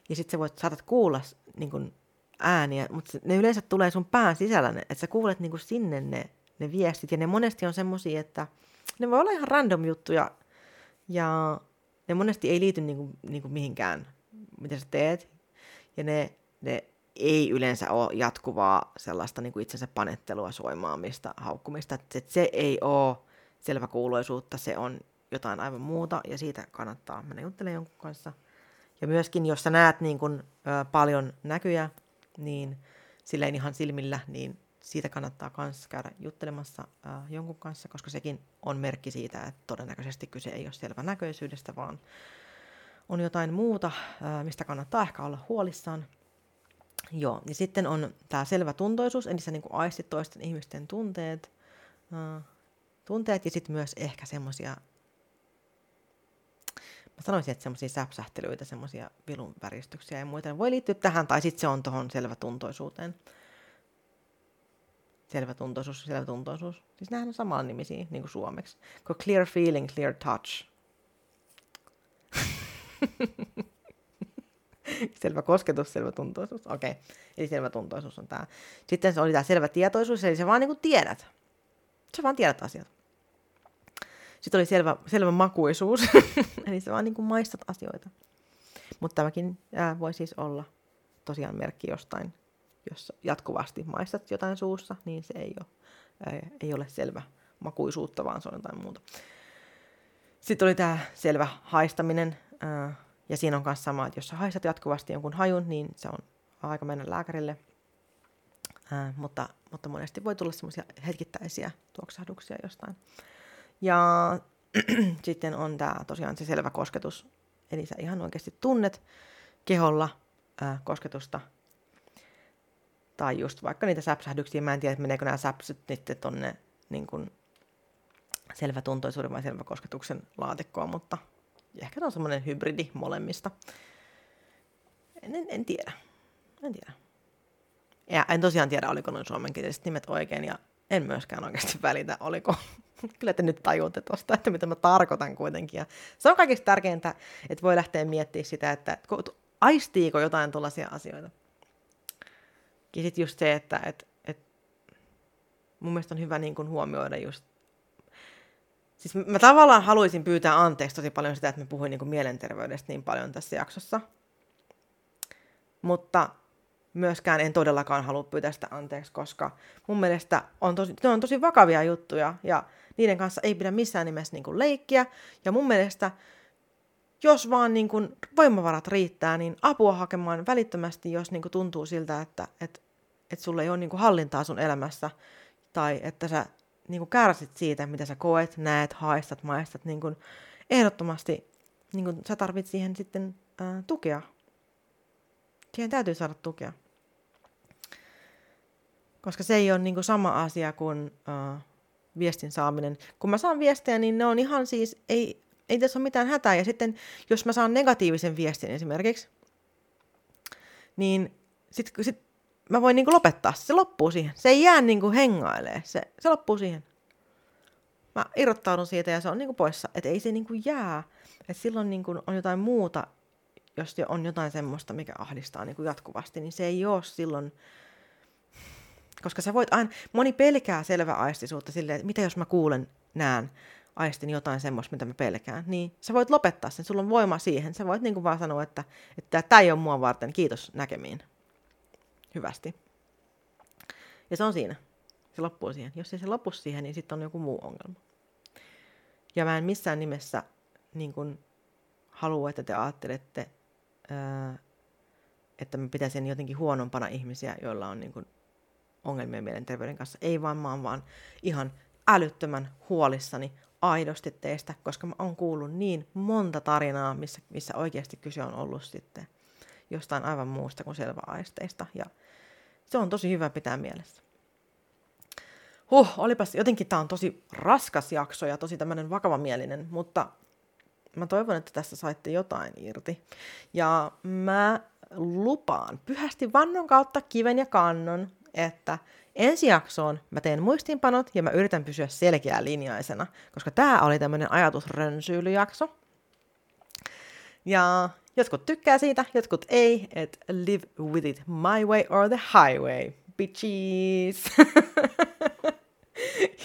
Ja sitten sä voit, saatat kuulla niinku ääniä, mutta ne yleensä tulee sun pään sisällä, että sä kuulet niinku sinne ne ne viestit. Ja ne monesti on semmosia, että ne voi olla ihan random juttuja. Ja ne monesti ei liity niinku, niinku mihinkään, mitä sä teet. Ja ne, ne ei yleensä ole jatkuvaa sellaista niinku itsensä panettelua, soimaamista, haukkumista. Että se ei ole selväkuuloisuutta, se on jotain aivan muuta ja siitä kannattaa mennä juttelemaan jonkun kanssa. Ja myöskin, jos sä näet niin kun, ö, paljon näkyjä, niin silleen ihan silmillä, niin siitä kannattaa myös käydä juttelemassa äh, jonkun kanssa, koska sekin on merkki siitä, että todennäköisesti kyse ei ole selvä näköisyydestä, vaan on jotain muuta, äh, mistä kannattaa ehkä olla huolissaan. Joo, ja sitten on tämä selvä tuntoisuus, eli sä niin aistit toisten ihmisten tunteet, äh, tunteet ja sitten myös ehkä semmoisia, mä sanoisin, että semmoisia säpsähtelyitä, semmoisia vilun väristyksiä ja muita, voi liittyä tähän, tai sitten se on tuohon selvä tuntoisuuteen. Selvätuntoisuus, selvätuntoisuus. Siis nämähän on samalla nimisiä, niin kuin suomeksi. Kun clear feeling, clear touch. selvä kosketus, selvä tuntoisuus. Okei, okay. eli selvä tuntoisuus on tämä. Sitten se oli tämä selvä tietoisuus, eli se vaan niin kuin tiedät. Sä vaan tiedät asiat. Sitten oli selvä, selvä makuisuus, eli sä vaan niin kuin maistat asioita. Mutta tämäkin ää, voi siis olla tosiaan merkki jostain, jos jatkuvasti maistat jotain suussa, niin se ei ole, ää, ei ole selvä makuisuutta, vaan se on jotain muuta. Sitten oli tämä selvä haistaminen, ää, ja siinä on myös sama, että jos sä haistat jatkuvasti jonkun hajun, niin se on aika mennä lääkärille. Ää, mutta, mutta monesti voi tulla semmoisia hetkittäisiä tuoksahduksia jostain. Ja sitten on tämä tosiaan se selvä kosketus. Eli sä ihan oikeasti tunnet keholla ää, kosketusta. Tai just vaikka niitä säpsähdyksiä. Mä en tiedä, meneekö nämä säpsyt nyt tonne niin kuin selvätuntoisuuden vai selväkosketuksen laatikkoon, mutta ehkä se on semmoinen hybridi molemmista. En, en, en tiedä. En tiedä. Ja en tosiaan tiedä, oliko noin suomenkieliset nimet oikein, ja en myöskään oikeasti välitä, oliko. Kyllä te nyt tajuutte tuosta, että mitä mä tarkoitan kuitenkin. Ja se on kaikista tärkeintä, että voi lähteä miettimään sitä, että aistiiko jotain tuollaisia asioita. Ja sitten just se, että et, et, mun mielestä on hyvä niin huomioida just Siis mä tavallaan haluaisin pyytää anteeksi tosi paljon sitä, että mä puhuin niin kuin mielenterveydestä niin paljon tässä jaksossa. Mutta myöskään en todellakaan halua pyytää sitä anteeksi, koska mun mielestä on tosi, ne on tosi vakavia juttuja ja niiden kanssa ei pidä missään nimessä niin kuin leikkiä. Ja mun mielestä, jos vaan niin kuin voimavarat riittää, niin apua hakemaan välittömästi, jos niin kuin tuntuu siltä, että et, et sulle ei ole niin kuin hallintaa sun elämässä tai että sä niin kuin kärsit siitä, mitä sä koet, näet, haistat, maistat, niin kuin ehdottomasti niin kuin sä tarvit siihen sitten ää, tukea. Siihen täytyy saada tukea. Koska se ei ole niin kuin sama asia kuin ää, viestin saaminen. Kun mä saan viestejä, niin ne on ihan siis, ei, ei tässä ole mitään hätää. Ja sitten, jos mä saan negatiivisen viestin esimerkiksi, niin sitten sit mä voin niinku lopettaa. Se loppuu siihen. Se ei jää niinku hengailee. Se, se loppuu siihen. Mä irrottaudun siitä ja se on niinku poissa. Että ei se niinku jää. Että silloin niinku on jotain muuta, jos on jotain semmoista, mikä ahdistaa niinku jatkuvasti, niin se ei ole silloin... Koska sä voit aina... Moni pelkää selväaistisuutta silleen, että mitä jos mä kuulen, näen, aistin jotain semmoista, mitä mä pelkään, niin sä voit lopettaa sen, sulla on voima siihen. Sä voit niinku vaan sanoa, että tämä ei ole mua varten, kiitos näkemiin hyvästi. Ja se on siinä. Se loppuu siihen. Jos ei se lopu siihen, niin sitten on joku muu ongelma. Ja mä en missään nimessä niin kun, halua, että te ajattelette, ää, että mä pitäisin jotenkin huonompana ihmisiä, joilla on niin kun, ongelmia mielenterveyden kanssa. Ei vaan, mä oon vaan ihan älyttömän huolissani aidosti teistä, koska mä oon kuullut niin monta tarinaa, missä, missä oikeasti kyse on ollut sitten jostain aivan muusta kuin selväaisteista. Ja se on tosi hyvä pitää mielessä. Huh, olipas, jotenkin tämä on tosi raskas jakso ja tosi tämmöinen vakavamielinen, mutta mä toivon, että tässä saitte jotain irti. Ja mä lupaan pyhästi vannon kautta kiven ja kannon, että ensi jaksoon mä teen muistiinpanot ja mä yritän pysyä selkeä linjaisena, koska tämä oli tämmöinen ajatusrönsyilyjakso. Ja Jotkut tykkää siitä, jotkut ei, että live with it my way or the highway. Bitches!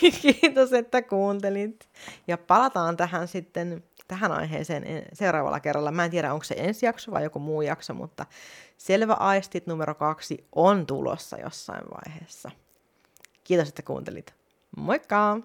Kiitos, että kuuntelit. Ja palataan tähän sitten tähän aiheeseen seuraavalla kerralla. Mä en tiedä, onko se ensi jakso vai joku muu jakso, mutta Selvä aistit numero kaksi on tulossa jossain vaiheessa. Kiitos, että kuuntelit. Moikka!